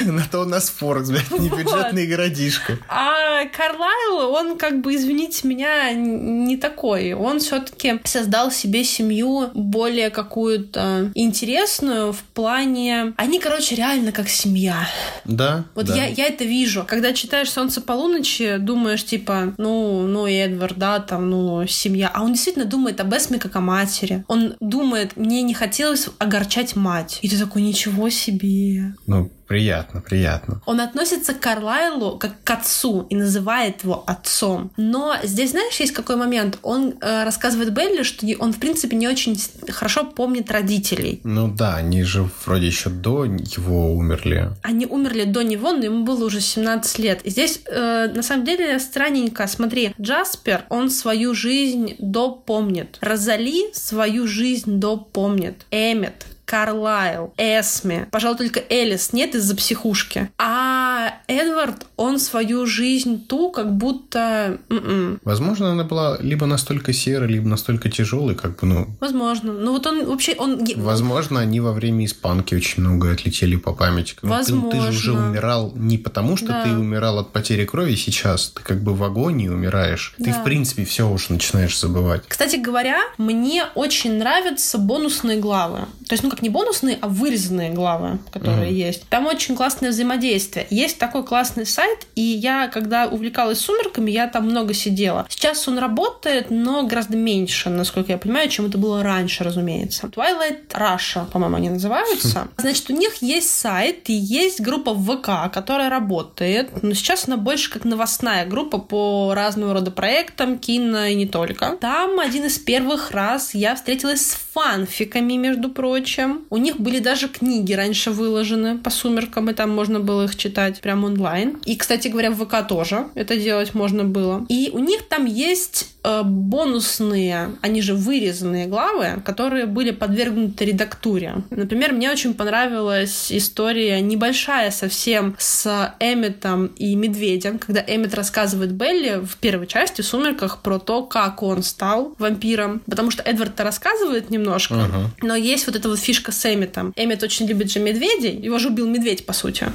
На то у нас Форекс, блядь, не бюджетный городишко. А Карлайл, он как бы, извините меня, не такой. Он все-таки создал себе семью более какую-то интересную в плане... Они, короче, реально как семья. Да, Вот да. я, я это вижу. Когда читаешь «Солнце полуночи», думаешь, типа, ну, ну, Эдвард, да, там, ну, семья. А он действительно думает об Эсме как о матери. Он думает, мне не хотелось огорчать мать. И ты такой, ничего себе. Ну, приятно, приятно. Он относится к Карлайлу как к отцу и называет его отцом. Но здесь, знаешь, есть какой момент? Он э, рассказывает Белли, что он, в принципе, не очень хорошо помнит родителей. Ну да, они же вроде еще до него умерли. Они умерли до него, но ему было уже 17 лет. И здесь, э, на самом деле, странненько. Смотри, Джаспер, он свою жизнь допомнит. Розали свою жизнь допомнит. Эммет, Карлайл, Эсме. Пожалуй, только Элис нет из-за психушки. А Эдвард, он свою жизнь ту, как будто... м-м. Возможно, она была либо настолько серой, либо настолько тяжелой, как бы, ну... Возможно. Ну вот он вообще... Он... Возможно, они во время испанки очень много отлетели по памяти. Ну, ты- Ты, же уже Возможно. умирал не потому, что Да. ты умирал от потери крови сейчас. Ты как бы в агонии умираешь. Ты, Да. в принципе, все уже начинаешь забывать. Кстати говоря, мне очень нравятся бонусные главы. То есть, ну как не бонусные, а вырезанные главы, которые Мгм. есть. Там очень классное взаимодействие. Есть такой классный сайт, и я, когда увлекалась сумерками, я там много сидела. Сейчас он работает, но гораздо меньше, насколько я понимаю, чем это было раньше, разумеется. Twilight Russia, по-моему, они называются. Значит, у них есть сайт и есть группа ВК, которая работает. Но сейчас она больше как новостная группа по разного рода проектам, кино и не только. Там один из первых раз я встретилась с фанфиками, между прочим. У них были даже книги раньше выложены по сумеркам, и там можно было их читать прям онлайн. И, кстати говоря, в ВК тоже это делать можно было. И у них там есть э, бонусные, они же вырезанные главы, которые были подвергнуты редактуре. Например, мне очень понравилась история небольшая совсем с Эмметом и Медведем, когда Эммет рассказывает Белли в первой части в «Сумерках» про то, как он стал вампиром. Потому что Эдвард-то рассказывает немножко, Ага. но есть вот эта вот фишка с Эмметом. Эммет очень любит же медведей, его же убил медведь, по сути.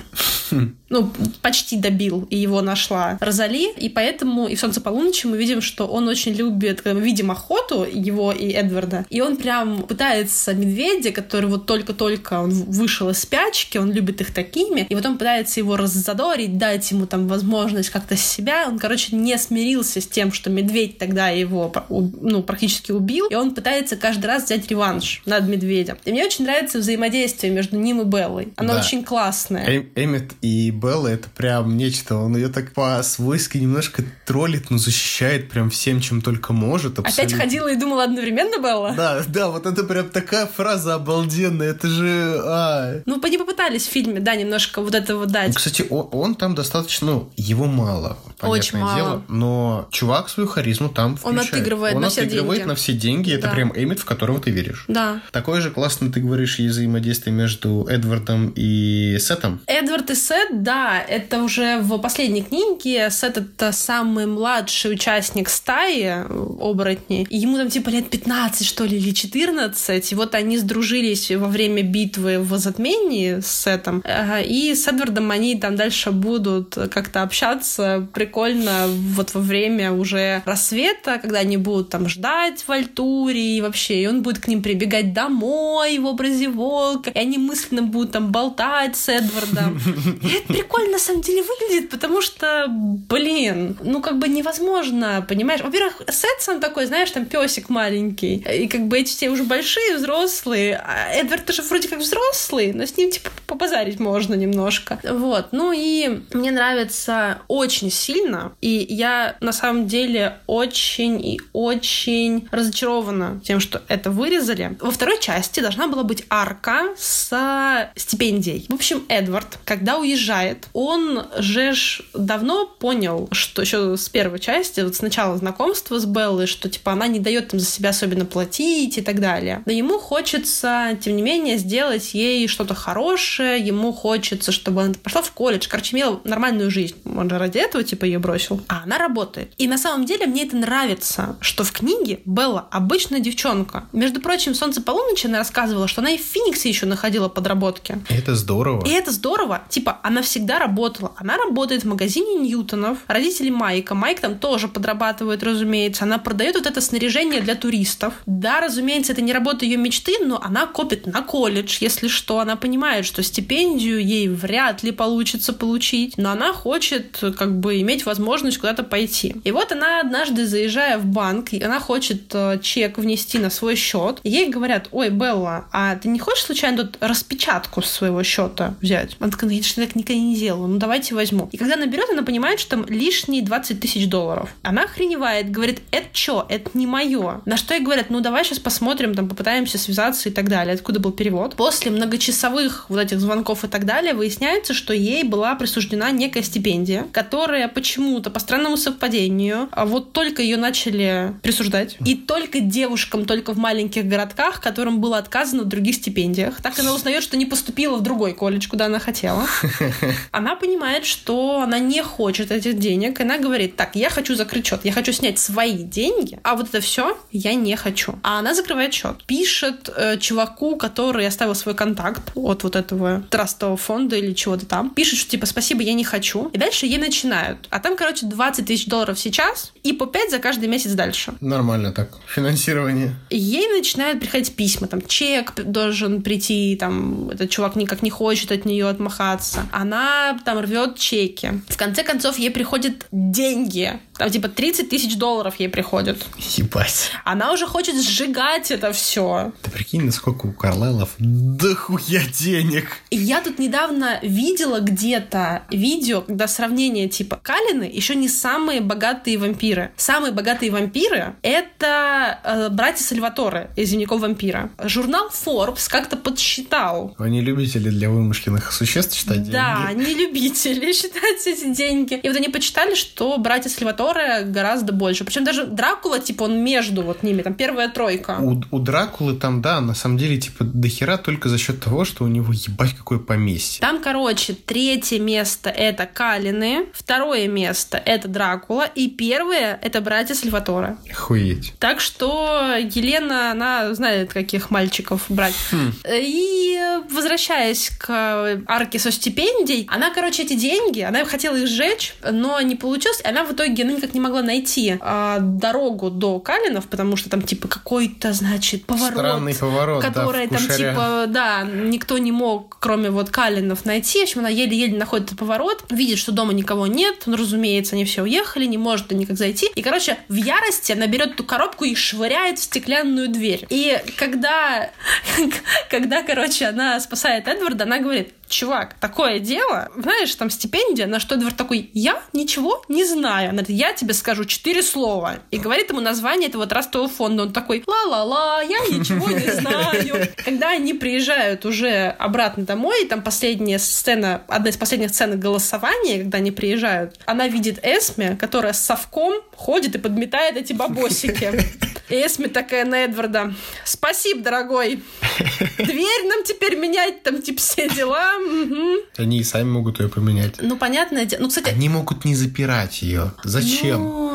Ну, почти добил, и его нашла Розали, и поэтому и в «Солнце полуночи» мы видим, что он очень любит, когда мы видим охоту его и Эдварда, и он прям пытается медведя, который вот только-только он вышел из спячки, он любит их такими, и вот он пытается его раззадорить, дать ему там возможность как-то себя, он, короче, не смирился с тем, что медведь тогда его ну, практически убил, и он пытается каждый раз взять реванш над медведем. И мне очень нравится взаимодействие между ним и Беллой. Оно да. очень классное. Эм, Эммет и Белла — это прям нечто. Он ее так по-свойски немножко троллит, но защищает прям всем, чем только может. Абсолютно. Опять ходила и думала одновременно Белла? Да, да, вот это прям такая фраза обалденная. Это же... А... Ну, они попытались в фильме, да, немножко вот этого дать. Кстати, он, он там достаточно... Ну, его мало, Очень мало. дело. Но чувак свою харизму там включает. Он отыгрывает он на все отыгрывает деньги. на все деньги. Это да. прям Эммет, в которого ты веришь. Да. Такое же классно, ты говоришь, и взаимодействие между Эдвардом и Сетом. Эдвард и Сет, да, это уже в последней книге. Сет — это самый младший участник стаи оборотней. Ему там типа лет 15, что ли, или 14. И вот они сдружились во время битвы в затмении с Сетом. И с Эдвардом они там дальше будут как-то общаться прикольно вот во время уже рассвета, когда они будут там ждать в Альтуре и вообще, и он будет к ним прибегать домой в образе волка, и они мысленно будут там болтать с Эдвардом. И это прикольно на самом деле выглядит, потому что, блин, ну как бы невозможно, понимаешь? Во-первых, Сет сам такой, знаешь, там песик маленький, и как бы эти все уже большие, взрослые, а Эдвард тоже вроде как взрослый, но с ним типа побазарить можно немножко. Вот, ну и мне нравится очень сильно, и я на самом деле очень и очень разочарована тем, что это вырезали. Во второй части должна была быть арка с стипендией. В общем, Эдвард, когда уезжает, он же давно понял, что еще с первой части, вот сначала знакомства с Беллой, что типа она не дает им за себя особенно платить и так далее. Но ему хочется, тем не менее, сделать ей что-то хорошее, ему хочется, чтобы она пошла в колледж, короче, имела нормальную жизнь. Он же ради этого типа ее бросил. А она работает. И на самом деле мне это нравится, что в книге Белла обычная девчонка. Между прочим, «Солнце полуночи» она рассказывала, что она и в Фениксе еще находила подработки. Это здорово. И это здорово. Типа, она всегда работала. Она работает в магазине Ньютонов. Родители Майка. Майк там тоже подрабатывает, разумеется. Она продает вот это снаряжение для туристов. Да, разумеется, это не работа ее мечты, но она копит на колледж, если что. Она понимает, что стипендию ей вряд ли получится получить, но она хочет как бы иметь возможность куда-то пойти. И вот она однажды, заезжая в банк, она хочет э, чек внести на свой счет. Ей говорят, ой, Белла, а ты не хочешь случайно тут распечатку своего счета взять? Она такая, ну я так никогда не делала, ну давайте возьму. И когда она берет, она понимает, что там лишние 20 тысяч долларов. Она охреневает, говорит, это что? Это не мое. На что ей говорят, ну давай сейчас посмотрим, там попытаемся связаться и так далее. Откуда был перевод? После многочасовых вот этих звонков и так далее выясняется, что ей была присуждена некая стипендия, которая почему-то по странному совпадению, а вот только ее начали присуждать, и только девушкам, только в маленьких городках, которым было отказано других стипендиях. Так она узнает, что не поступила в другой колледж, куда она хотела. Она понимает, что она не хочет этих денег, и она говорит, так, я хочу закрыть счет, я хочу снять свои деньги, а вот это все я не хочу. А она закрывает счет. Пишет э, чуваку, который оставил свой контакт от вот этого трастового фонда или чего-то там. Пишет, что типа спасибо, я не хочу. И дальше ей начинают. А там, короче, 20 тысяч долларов сейчас и по 5 за каждый месяц дальше. Нормально так. Финансирование. Ей начинают приходить письма, там, чек должен прийти, там, этот чувак никак не хочет от нее отмахаться. Она там рвет чеки. В конце концов, ей приходят деньги. Там, типа, 30 тысяч долларов ей приходят. Ебать. Она уже хочет сжигать это все. Ты прикинь, насколько у Карлайлов дохуя денег. Я тут недавно видела где-то видео, когда сравнение типа Калины еще не самые богатые вампиры. Самые богатые вампиры — это э, братья Сальваторе из «Дневников вампира». Журнал Forbes как-то подсчитал. Они любители для вымышленных существ считать деньги? Да, они любители считать эти деньги. И вот они почитали, что братья Сальваторе гораздо больше. Причем даже Дракула, типа, он между вот ними, там первая тройка. У, у Дракулы там, да, на самом деле, типа, дохера только за счет того, что у него ебать какое поместье. Там, короче, третье место это Калины, второе место это Дракула, и первое это братья Сальватора. Охуеть. Так что Елена, она знает, каких мальчиков брать. Хм. И возвращаясь к арке со стипендией, она, короче, эти деньги, она хотела их сжечь, но не получилось. Она в итоге она никак не могла найти а, дорогу до Калинов, потому что там типа какой-то, значит, поворот. Странный поворот, да, который в там типа, да, никто не мог, кроме вот Калинов, найти. В общем, она еле-еле находит этот поворот, видит, что дома никого нет, ну, разумеется, они все уехали, не может никак зайти. И, короче, в ярости она берет эту коробку и швыряет в стеклянную дверь. И когда, когда, короче, она спасает Эдварда, она говорит, чувак, такое дело, знаешь, там стипендия, на что Эдвард такой, я ничего не знаю. Она говорит, я тебе скажу четыре слова. И говорит ему название этого трастового фонда. Он такой, ла-ла-ла, я ничего не знаю. Когда они приезжают уже обратно домой, там последняя сцена, одна из последних сцен голосования, когда они приезжают, она видит Эсме, которая с совком ходит и подметает эти бабосики. И Эсме такая на Эдварда, спасибо, дорогой. Дверь нам теперь менять, там типа все дела. Мгм. Они и сами могут ее поменять. Ну, понятное дело. Ну, кстати... Они могут не запирать ее. Зачем? ну,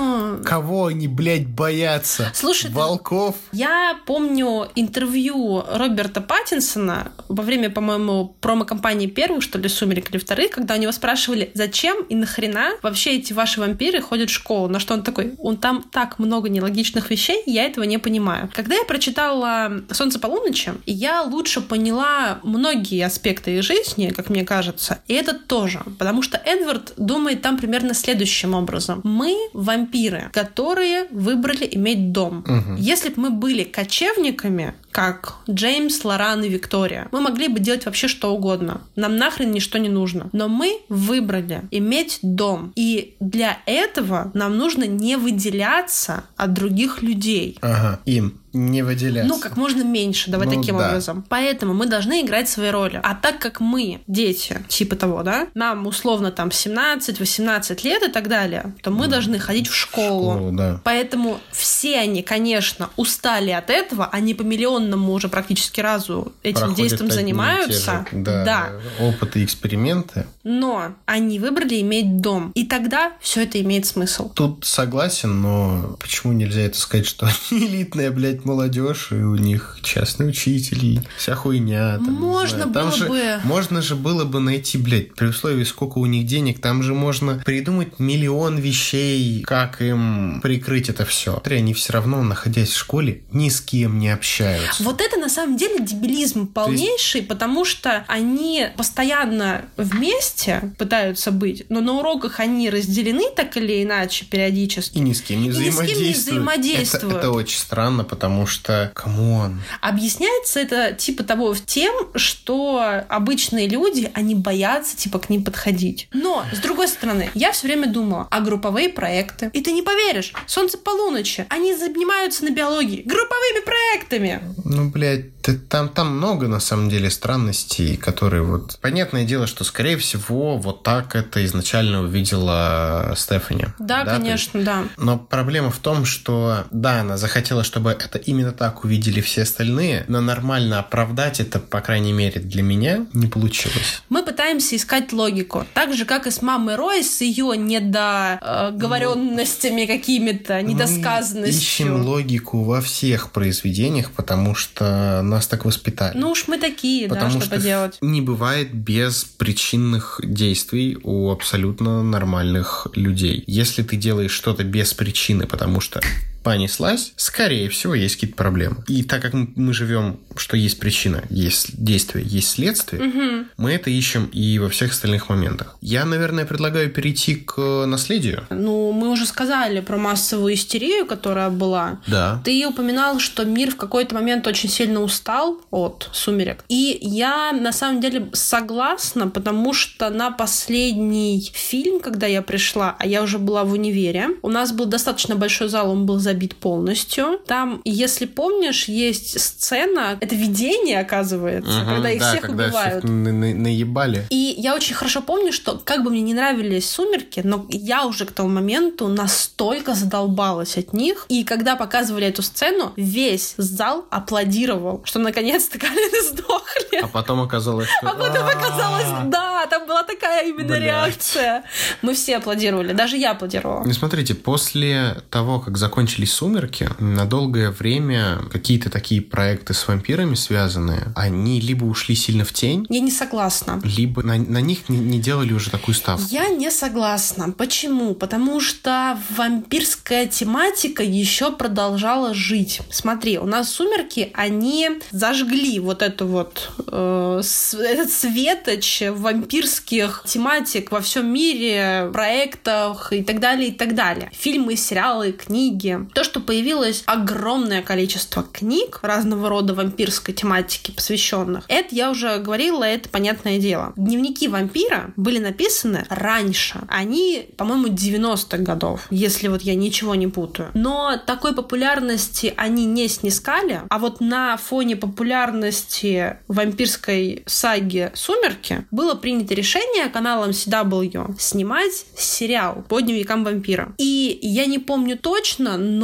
Кого они, блядь, боятся? Слушай, ты- Волков? Я помню интервью Роберта Паттинсона во время, по-моему, промо-компании первых, что ли, «Сумерек» или вторых, когда у него спрашивали, зачем и нахрена вообще эти ваши вампиры ходят в школу. На что он такой, он там так много нелогичных вещей, я этого не понимаю. Когда я прочитала «Солнце полуночи», я лучше поняла многие аспекты их жизни, как мне кажется, и это тоже. Потому что Эдвард думает там примерно следующим образом. Мы вампиры, которые выбрали иметь дом. Мгм. Если бы мы были кочевниками, как Джеймс, Лоран и Виктория, мы могли бы делать вообще что угодно. Нам нахрен ничто не нужно. Но мы выбрали иметь дом. И для этого нам нужно не выделяться от других людей. Ага, им не выделяться. Ну, как можно меньше, давай Ну, таким да. образом. Поэтому мы должны играть свои роли. А так как мы дети, типа того, да, нам условно там 17-18 лет и так далее, то мы должны ходить в школу. Школу, да. Поэтому все они, конечно, устали от этого, они по миллионному уже практически разу этим Проходят действием занимаются. же, да, опыты и эксперименты. Но они выбрали иметь дом. И тогда все это имеет смысл. Тут согласен, но почему нельзя это сказать, что они элитная, блядь, молодежь, и у них частные учители, вся хуйня. Там, Можно. Там было же, бы. Можно же было бы найти, блядь, при условии, сколько у них денег, там же можно придумать миллион вещей, как им прикрыть это все. Они все равно, находясь в школе, ни с кем не общаются. Вот это на самом деле дебилизм полнейший, потому что они постоянно вместе пытаются быть, но на уроках они разделены так или иначе периодически. И ни с кем не И ни с кем не взаимодействуют. взаимодействуют. Это, это очень странно, потому что, come on, Объясняется это типа того тем, что обычные люди, они боятся типа к ним подходить. Но, с другой стороны, я все время думала, а групповые проекты? И ты не поверишь, солнце полуночи, они занимаются на биологии групповыми проектами. Ну, блядь, там, там много, на самом деле, странностей, которые вот... Понятное дело, что, скорее всего, вот так это изначально увидела Стефани. Да, есть- конечно, да. Но проблема в том, что, да, она захотела, чтобы это именно так увидели все остальные, но нормально оправдать это, по крайней мере, для меня не получилось. Мы пытаемся искать логику. Так же, как и с мамой Рой, с ее недоговоренностями какими-то, Мы недосказанностью. ищем логику во всех произведениях, потому что нас так воспитали. Ну уж мы такие, да, Потому что, что поделать. не бывает без причинных действий у абсолютно нормальных людей. Если ты делаешь что-то без причины, потому что понеслась, скорее всего, есть какие-то проблемы. И так как мы живем, что есть причина, есть действие, есть следствие, Мгм. мы это ищем и во всех остальных моментах. Я, наверное, предлагаю перейти к наследию. Ну, мы уже сказали про массовую истерию, которая была. Да. Ты упоминал, что мир в какой-то момент очень сильно устал от сумерек. И я на самом деле согласна, потому что на последний фильм, когда я пришла, а я уже была в универе, у нас был достаточно большой зал, он был забит полностью. Там, если помнишь, есть сцена, это видение, оказывается, Мгм, когда их да, всех когда убивают. всех на- на- наебали. И я очень хорошо помню, что как бы мне не нравились «Сумерки», но я уже к тому моменту настолько задолбалась от них. И когда показывали эту сцену, весь зал аплодировал, что наконец-то Калины сдохли. А потом оказалось, что... А потом оказалось, да, там была такая именно реакция. Мы все аплодировали, даже я аплодировала. Ну, смотрите, после того, как закончились «Сумерки», на долгое время какие-то такие проекты с вампирами связанные, они либо ушли сильно в тень, Я не согласна. либо на, на них не, не делали уже такую ставку. Я не согласна. Почему? Потому что вампирская тематика еще продолжала жить. Смотри, у нас сумерки, они зажгли вот эту вот э, этот светоч вампирских тематик во всем мире, проектах и так далее, и так далее. Фильмы, сериалы, книги. То, что появилось огромное количество книг разного рода вампирской тематики, посвященных, это я уже говорила, это понятное дело. Дневники вампира были написаны раньше. Они, по-моему, 90-х годов, если вот я ничего не путаю. Но такой популярности они не снискали, а вот на фоне популярности вампирской саги «Сумерки» было принято решение каналом CW снимать сериал по дневникам вампира. И я не помню точно, но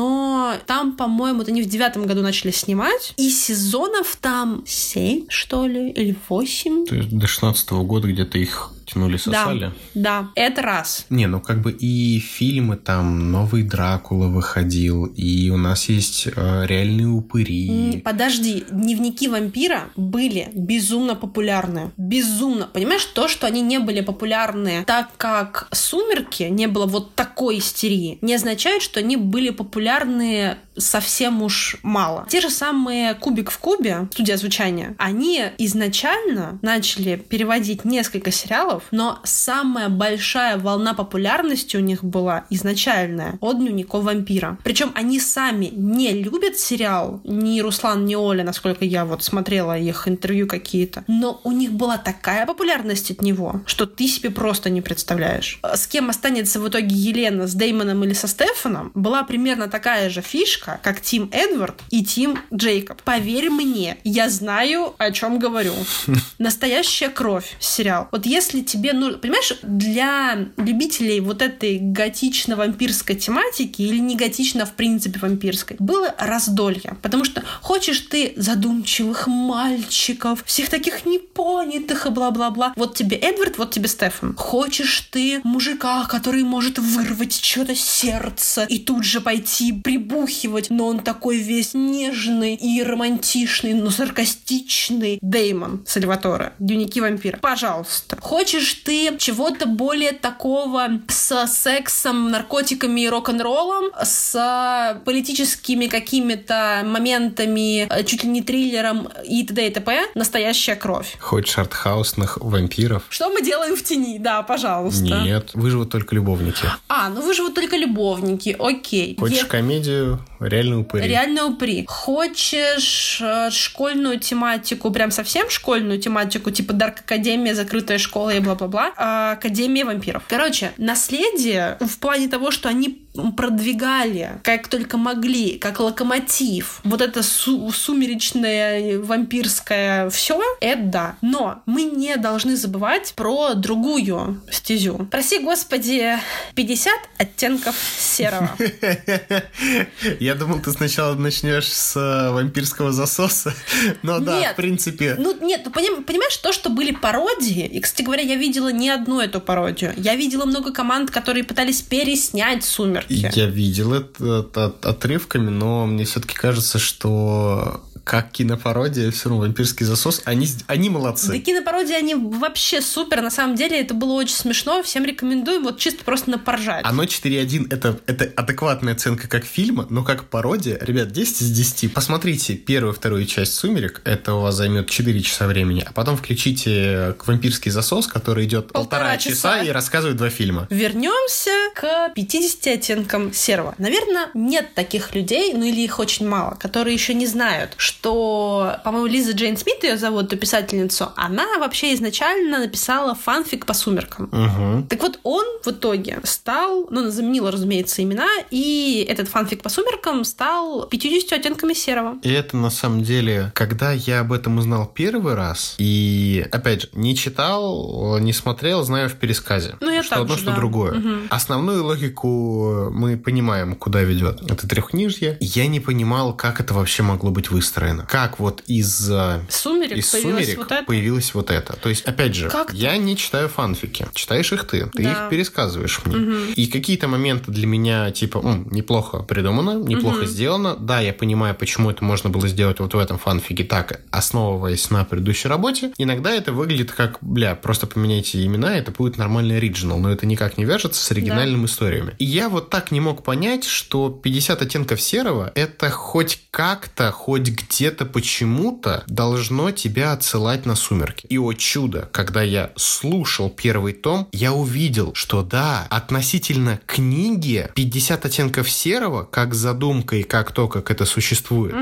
там, по-моему, они в девятом году начали снимать, и сезонов там семь, что ли, или восемь. То есть до 16 года где-то их тянули, сосали. Да, это раз. Не, ну как бы и фильмы там, новый Дракула выходил, и у нас есть э, реальные упыри. Подожди, дневники вампира были безумно популярны. Безумно. Понимаешь, то, что они не были популярны, так как сумерки не было вот такой истерии, не означает, что они были популярны совсем уж мало. Те же самые Кубик в Кубе, студия звучания, они изначально начали переводить несколько сериалов, но самая большая волна популярности у них была изначальная от дневников вампира. Причем они сами не любят сериал, ни Руслан, ни Оля, насколько я вот смотрела их интервью какие-то, но у них была такая популярность от него, что ты себе просто не представляешь. С кем останется в итоге Елена, с Деймоном или со Стефаном, была примерно такая же фишка, как Тим Эдвард и Тим Джейкоб. Поверь мне, я знаю, о чем говорю. Настоящая кровь сериал. Вот если тебе нужно... Понимаешь, для любителей вот этой готично-вампирской тематики или не готично в принципе вампирской, было раздолье. Потому что хочешь ты задумчивых мальчиков, всех таких непонятых и бла-бла-бла. Вот тебе Эдвард, вот тебе Стефан. Хочешь ты мужика, который может вырвать что-то сердце и тут же пойти прибухивать, но он такой весь нежный и романтичный, но саркастичный. Деймон Сальваторе. Дневники вампира. Пожалуйста. Хочешь ты чего-то более такого с сексом, наркотиками и рок-н-роллом, с политическими какими-то моментами, э, чуть ли не триллером и т.д. и т.п. Настоящая кровь. Хочешь артхаусных вампиров? Что мы делаем в тени? Да, пожалуйста. Нет, выживут только любовники. А, ну вы же вот только любовники, окей. Хочешь Е- комедию? Реальные упыри. Реально упри. Хочешь э, школьную тематику, прям совсем школьную тематику, типа Дарк Академия, закрытая школа и бла-бла-бла, а, Академия вампиров. Короче, наследие в плане того, что они продвигали как только могли, как локомотив, вот это су- сумеречное вампирское все, это да. Но мы не должны забывать про другую стезю. Прости, господи, 50 оттенков серого. Я думал, ты сначала начнешь с э, вампирского засоса. Но да, в принципе... Ну, нет, ну, поним- понимаешь, то, что были пародии, и, кстати говоря, я видела не одну эту пародию. Я видела много команд, которые пытались переснять «Сумерки». Я видел это от- отрывками, но мне все-таки кажется, что как кинопародия, все равно вампирский засос, они, они молодцы. Да кинопародии, они вообще супер. На самом деле, это было очень смешно. Всем рекомендую вот чисто просто напоржать. Оно 4.1 это, это адекватная оценка как фильма, но как пародия, ребят, 10 из 10. Посмотрите первую вторую часть «Сумерек», это у вас займет 4 часа времени, а потом включите «Вампирский засос», который идет Полтора полтора, часа. часа. и рассказывает два фильма. Вернемся к 50 оттенкам серого. Наверное, нет таких людей, ну или их очень мало, которые еще не знают, что что, по-моему, Лиза Джейн Смит ее зовут, эту писательницу, она вообще изначально написала фанфик по сумеркам. Угу. Так вот, он в итоге стал, ну, заменил, разумеется, имена, и этот фанфик по сумеркам стал 50 оттенками серого. И это на самом деле, когда я об этом узнал первый раз, и, опять же, не читал, не смотрел, знаю в пересказе. Ну, я что так одно, же, что да. другое. Мгм. Основную логику мы понимаем, куда ведет это трехкнижье. Я не понимал, как это вообще могло быть выстроено. Как вот из э, Сумерек из появилось сумерек вот это. появилось вот это. То есть, опять же, Как я не читаю фанфики. Читаешь их ты. Ты Да. их пересказываешь мне. И какие-то моменты для меня, типа, «М, неплохо придумано, неплохо сделано. Да, я понимаю, почему это можно было сделать вот в этом фанфике так, основываясь на предыдущей работе. Иногда это выглядит как, бля, просто поменяйте имена, это будет нормальный оригинал, но это никак не вяжется с оригинальными историями. И я вот так не мог понять, что 50 оттенков серого это хоть как-то, хоть где-то почему-то должно тебя отсылать на сумерки. И о чудо, когда я слушал первый том, я увидел, что да, относительно книги 50 оттенков серого, как задумка и как то, как это существует,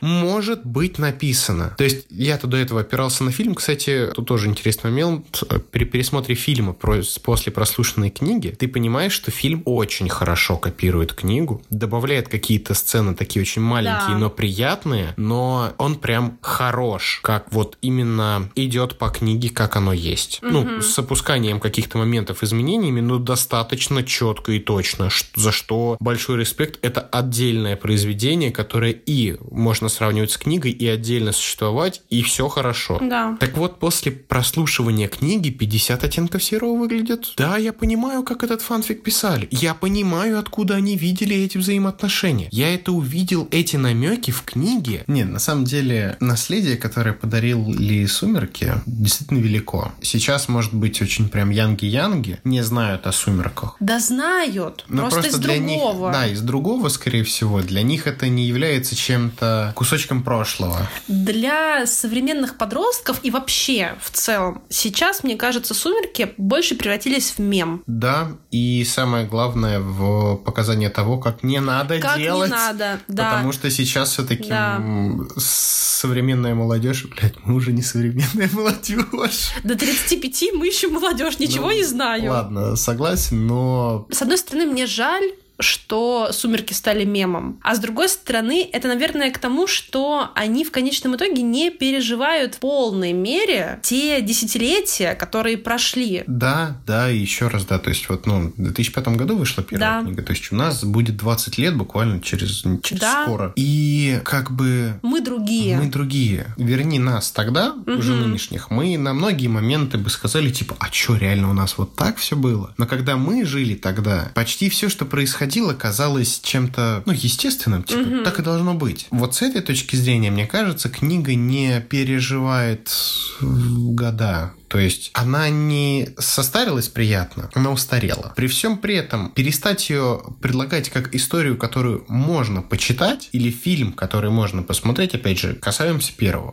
может быть написано. То есть я-то до этого опирался на фильм. Кстати, тут тоже интересный момент. При пересмотре фильма после прослушанной книги ты понимаешь, что фильм очень хорошо копирует книгу, добавляет какие-то сцены такие очень маленькие, Да. но приятные, но он прям хорош, как вот именно идет по книге, как оно есть. Ну, с опусканием каких-то моментов изменениями, но достаточно четко и точно, за что большой респект. Это отдельное произведение, которое и можно сравнивать с книгой, и отдельно существовать, и все хорошо. Да. Так вот, после прослушивания книги 50 оттенков серого выглядит. Да, я понимаю, как этот фанфик писали. Я понимаю, откуда они видели эти взаимоотношения. Я это увидел, эти намеки в книге. Нет, на самом деле, наследие, которое подарили «Сумерки», действительно велико. Сейчас, может быть, очень прям янги-янги не знают о «Сумерках». Да знают, Но просто, из для другого. них, да, из другого, скорее всего, для них это не является чем-то кусочком прошлого. Для современных подростков и вообще в целом сейчас, мне кажется, сумерки больше превратились в мем. Да, и самое главное в показании того, как не надо Как делать. не надо, да. Потому что сейчас все-таки Да. Современная молодежь, блядь, мы уже не современная молодежь. До 35 мы еще молодежь, ничего Ну, не знаю. Ладно, согласен, но С одной стороны, мне жаль, что «Сумерки» стали мемом. А с другой стороны, это, наверное, к тому, что они в конечном итоге не переживают в полной мере те десятилетия, которые прошли. да, да, и еще раз, да, то есть вот, ну, в 2005 году вышла первая Да. книга, то есть у нас будет 20 лет буквально через, через Да. скоро. И как бы Мы другие. Мы другие. Верни нас тогда, уже Мгм. нынешних, мы на многие моменты бы сказали, типа, а что, реально у нас вот так все было? Но когда мы жили тогда, почти все, что происходило, казалось чем-то, ну, естественным, типа, так и должно быть. Вот с этой точки зрения, мне кажется, книга не переживает года. То есть она не состарилась приятно, она устарела. При всем при этом перестать ее предлагать как историю, которую можно почитать, или фильм, который можно посмотреть, опять же, касаемся первого.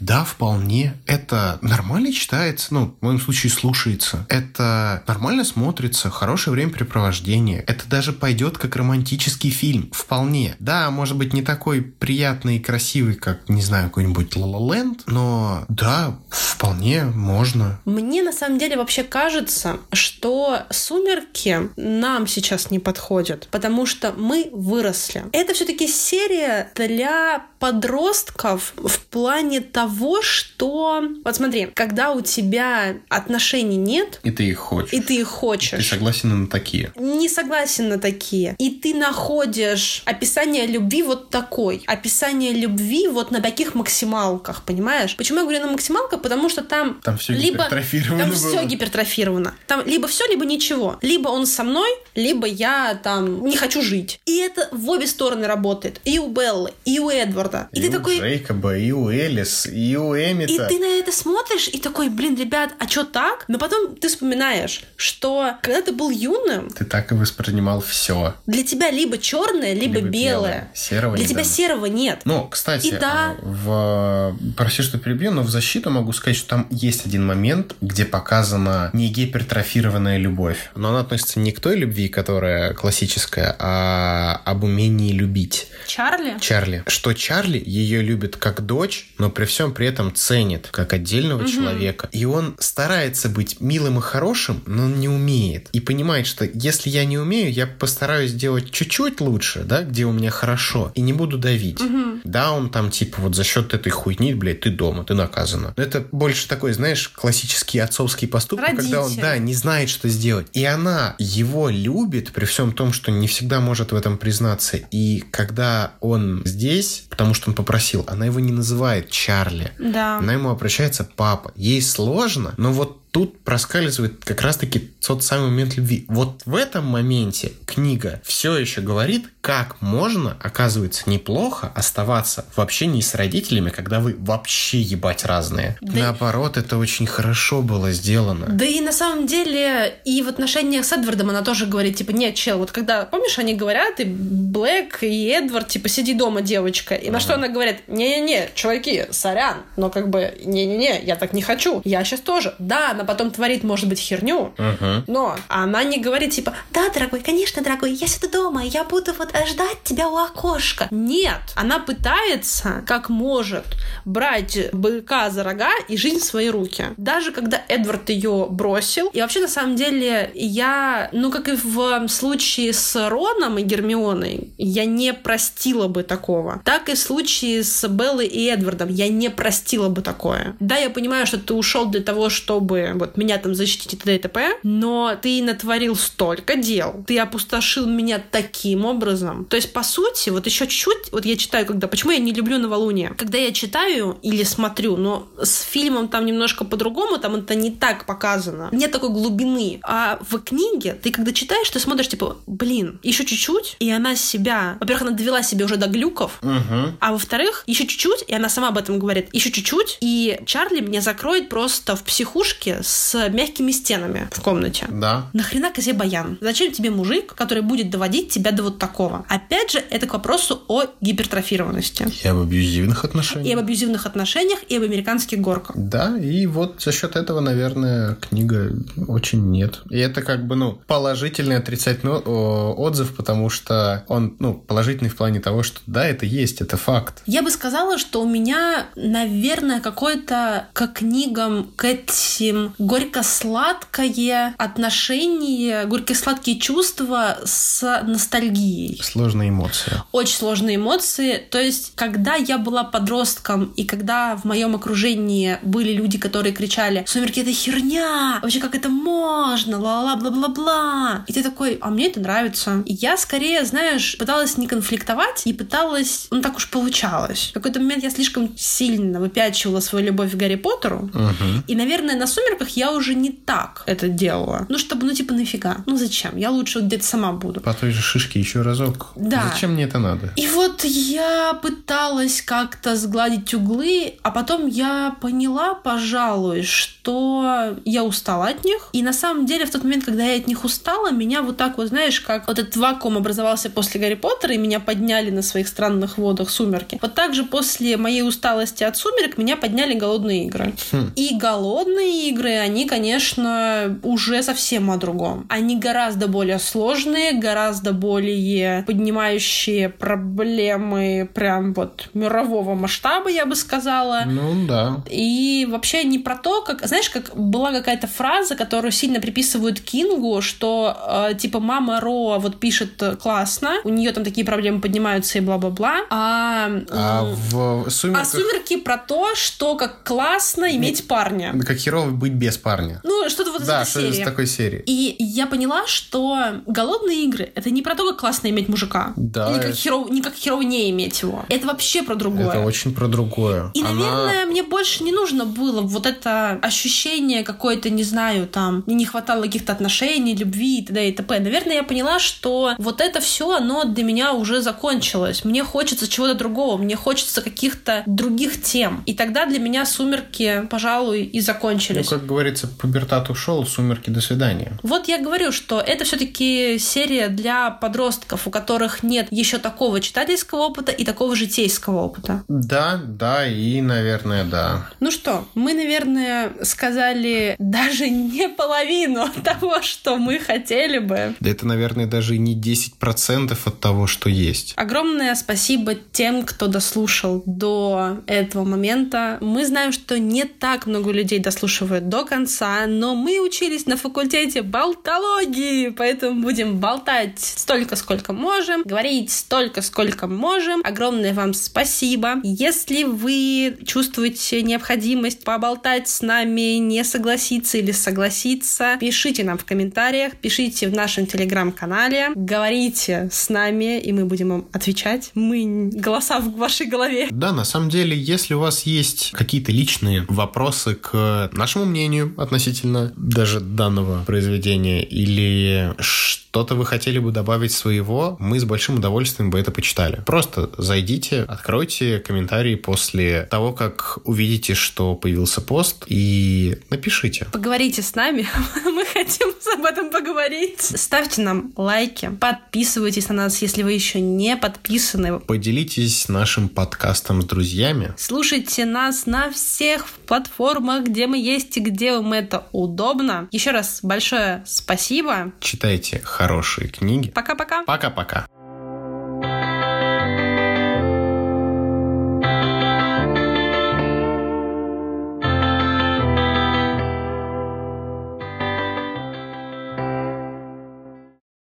Да, вполне. Это нормально читается, ну, в моем случае слушается. Это нормально смотрится, хорошее времяпрепровождение. Это даже пойдет как романтический фильм. Вполне. Да, может быть, не такой приятный и красивый, как, не знаю, какой-нибудь La Land, но да, вполне можно. Мне на самом деле вообще кажется, что сумерки нам сейчас не подходят, потому что мы выросли. Это все-таки серия для подростков в плане того, что... Вот смотри, когда у тебя отношений нет, И ты их хочешь. и ты их Ты хочешь, согласен на такие. не согласен на такие. И ты находишь описание любви вот такой. Описание любви вот на таких максималках, понимаешь? Почему я говорю на максималках? Потому что там Там все либо гипертрофировано там было. все гипертрофировано. Там либо все, либо ничего. Либо он со мной, либо я там не хочу жить. И это в обе стороны работает. И у Беллы, и у Эдварда. И, И, ты у такой... Джейкоба, и у Элис, и у Эмита. И ты на это смотришь и такой, блин, ребят, а что так? Но потом ты вспоминаешь, что когда ты был юным, Ты так и воспринимал все. для тебя либо черное, либо, белое. Серого Для тебя серого нет. Ну, кстати, И да. а, в... прости, что перебью, но в защиту могу сказать, что там есть один момент, где показана не гипертрофированная любовь. Но она относится не к той любви, которая классическая, а об умении любить. Чарли? Чарли. Что Чарли ее любит как дочь, но при всем при этом ценит как отдельного угу. человека. И он старается быть милым и хорошим, но он не умеет. И понимает, что если я не умею, я постараюсь сделать чуть-чуть лучше, да, где у меня хорошо, и не буду давить. Угу. Да, он там типа вот за счет этой хуйни, блядь, ты дома, ты наказана. Но это больше такой, знаешь, классический отцовский поступок, Родитель. когда он, да, не знает, что сделать. И она его любит при всем том, что не всегда может в этом признаться. И когда он здесь, потому что он попросил, она его не называет Чарли. Да. Она ему обращается папа. Ей сложно, но вот тут проскальзывает как раз-таки тот самый момент любви. Вот в этом моменте книга все еще говорит, как можно, оказывается, неплохо оставаться в общении с родителями, когда вы вообще ебать разные. Да Наоборот, это очень хорошо было сделано. Да и на самом деле и в отношениях с Эдвардом она тоже говорит, типа, нет, чел, вот когда, помнишь, они говорят, и Блэк, и Эдвард, типа, сиди дома, девочка. И ага. на что она говорит, не-не-не, чуваки, сорян, но как бы, не-не-не, я так не хочу. Я сейчас тоже. Да, она потом творит, может быть, херню, uh-huh. но она не говорит, типа, да, дорогой, конечно, дорогой, я сюда дома, я буду вот ждать тебя у окошка. Нет, она пытается, как может, брать быка за рога и жизнь в свои руки. Даже когда Эдвард ее бросил. И вообще, на самом деле, я, ну, как и в случае с Роном и Гермионой, я не простила бы такого. Так и в случае с Беллой и Эдвардом я не простила бы такое. Да, я понимаю, что ты ушел для того, чтобы вот меня там защитить и т.д. и т.п., но ты натворил столько дел, ты опустошил меня таким образом. То есть, по сути, вот еще чуть-чуть, вот я читаю, когда, почему я не люблю новолуние? Когда я читаю или смотрю, но с фильмом там немножко по-другому, там это не так показано. Нет такой глубины. А в книге ты, когда читаешь, ты смотришь, типа, блин, еще чуть-чуть, и она себя, во-первых, она довела себя уже до глюков, угу. а во-вторых, еще чуть-чуть, и она сама об этом говорит, еще чуть-чуть, и Чарли меня закроет просто в психушке с мягкими стенами в комнате. Да. Нахрена козе баян? Зачем тебе мужик, который будет доводить тебя до вот такого? Опять же, это к вопросу о гипертрофированности. И об абьюзивных отношениях. И об абьюзивных отношениях, и об американских горках. Да, и вот за счет этого, наверное, книга очень нет. И это как бы, ну, положительный отрицательный отзыв, потому что он, ну, положительный в плане того, что да, это есть, это факт. Я бы сказала, что у меня, наверное, какое-то к книгам, к этим горько-сладкое отношение, горько-сладкие чувства с ностальгией. Сложные эмоции. Очень сложные эмоции. То есть, когда я была подростком, и когда в моем окружении были люди, которые кричали «Сумерки — это херня! Вообще, как это можно? Ла-ла, бла-бла-бла!» И ты такой «А мне это нравится». И я скорее, знаешь, пыталась не конфликтовать и пыталась... Ну, так уж получалось. В какой-то момент я слишком сильно выпячивала свою любовь к Гарри Поттеру. Угу. И, наверное, на «Сумерках» сборках я уже не так это делала. Ну, чтобы, ну, типа, нафига? Ну, зачем? Я лучше где-то сама буду. По той же шишке еще разок. Да. Зачем мне это надо? И вот я пыталась как-то сгладить углы, а потом я поняла, пожалуй, что я устала от них. И на самом деле в тот момент, когда я от них устала, меня вот так вот, знаешь, как вот этот вакуум образовался после Гарри Поттера, и меня подняли на своих странных водах сумерки. Вот так же после моей усталости от сумерек меня подняли голодные игры. Хм. И голодные игры игры, они, конечно, уже совсем о другом. Они гораздо более сложные, гораздо более поднимающие проблемы прям вот мирового масштаба, я бы сказала. Ну да. И вообще не про то, как, знаешь, как была какая-то фраза, которую сильно приписывают Кингу, что э, типа мама Ро вот пишет классно, у нее там такие проблемы поднимаются и бла-бла-бла, а, а в сумерках... А сумерки про то, что как классно иметь парня. Как херово быть без парня. Ну, что-то вот да, из этой серии. такой серии. И я поняла, что голодные игры — это не про то, как классно иметь мужика. Да. Или как херово, не как херово не иметь его. Это вообще про другое. Это очень про другое. И, Она... наверное, мне больше не нужно было вот это ощущение какое-то, не знаю, там, мне не хватало каких-то отношений, любви и т.д. и т.п. Наверное, я поняла, что вот это все, оно для меня уже закончилось. Мне хочется чего-то другого, мне хочется каких-то других тем. И тогда для меня «Сумерки», пожалуй, и закончились. Ну, как говорится, пубертат ушел, сумерки до свидания. Вот я говорю, что это все-таки серия для подростков, у которых нет еще такого читательского опыта и такого житейского опыта. Да, да, и, наверное, да. Ну что, мы, наверное, сказали даже не половину того, что мы хотели бы. Да это, наверное, даже не 10% от того, что есть. Огромное спасибо тем, кто дослушал до этого момента. Мы знаем, что не так много людей дослушивают до конца, но мы учились на факультете болтологии, поэтому будем болтать столько, сколько можем, говорить столько, сколько можем. Огромное вам спасибо. Если вы чувствуете необходимость поболтать с нами, не согласиться или согласиться, пишите нам в комментариях, пишите в нашем телеграм-канале, говорите с нами, и мы будем вам отвечать. Мы голоса в вашей голове. Да, на самом деле, если у вас есть какие-то личные вопросы к нашему мнению относительно даже данного произведения или что-то вы хотели бы добавить своего, мы с большим удовольствием бы это почитали. Просто зайдите, откройте комментарии после того, как увидите, что появился пост, и напишите. Поговорите с нами, мы хотим об этом поговорить. Ставьте нам лайки, подписывайтесь на нас, если вы еще не подписаны. Поделитесь нашим подкастом с друзьями. Слушайте нас на всех платформах, где мы есть и где вам это удобно. Еще раз большое спасибо. Читайте хорошие книги. Пока-пока. Пока-пока.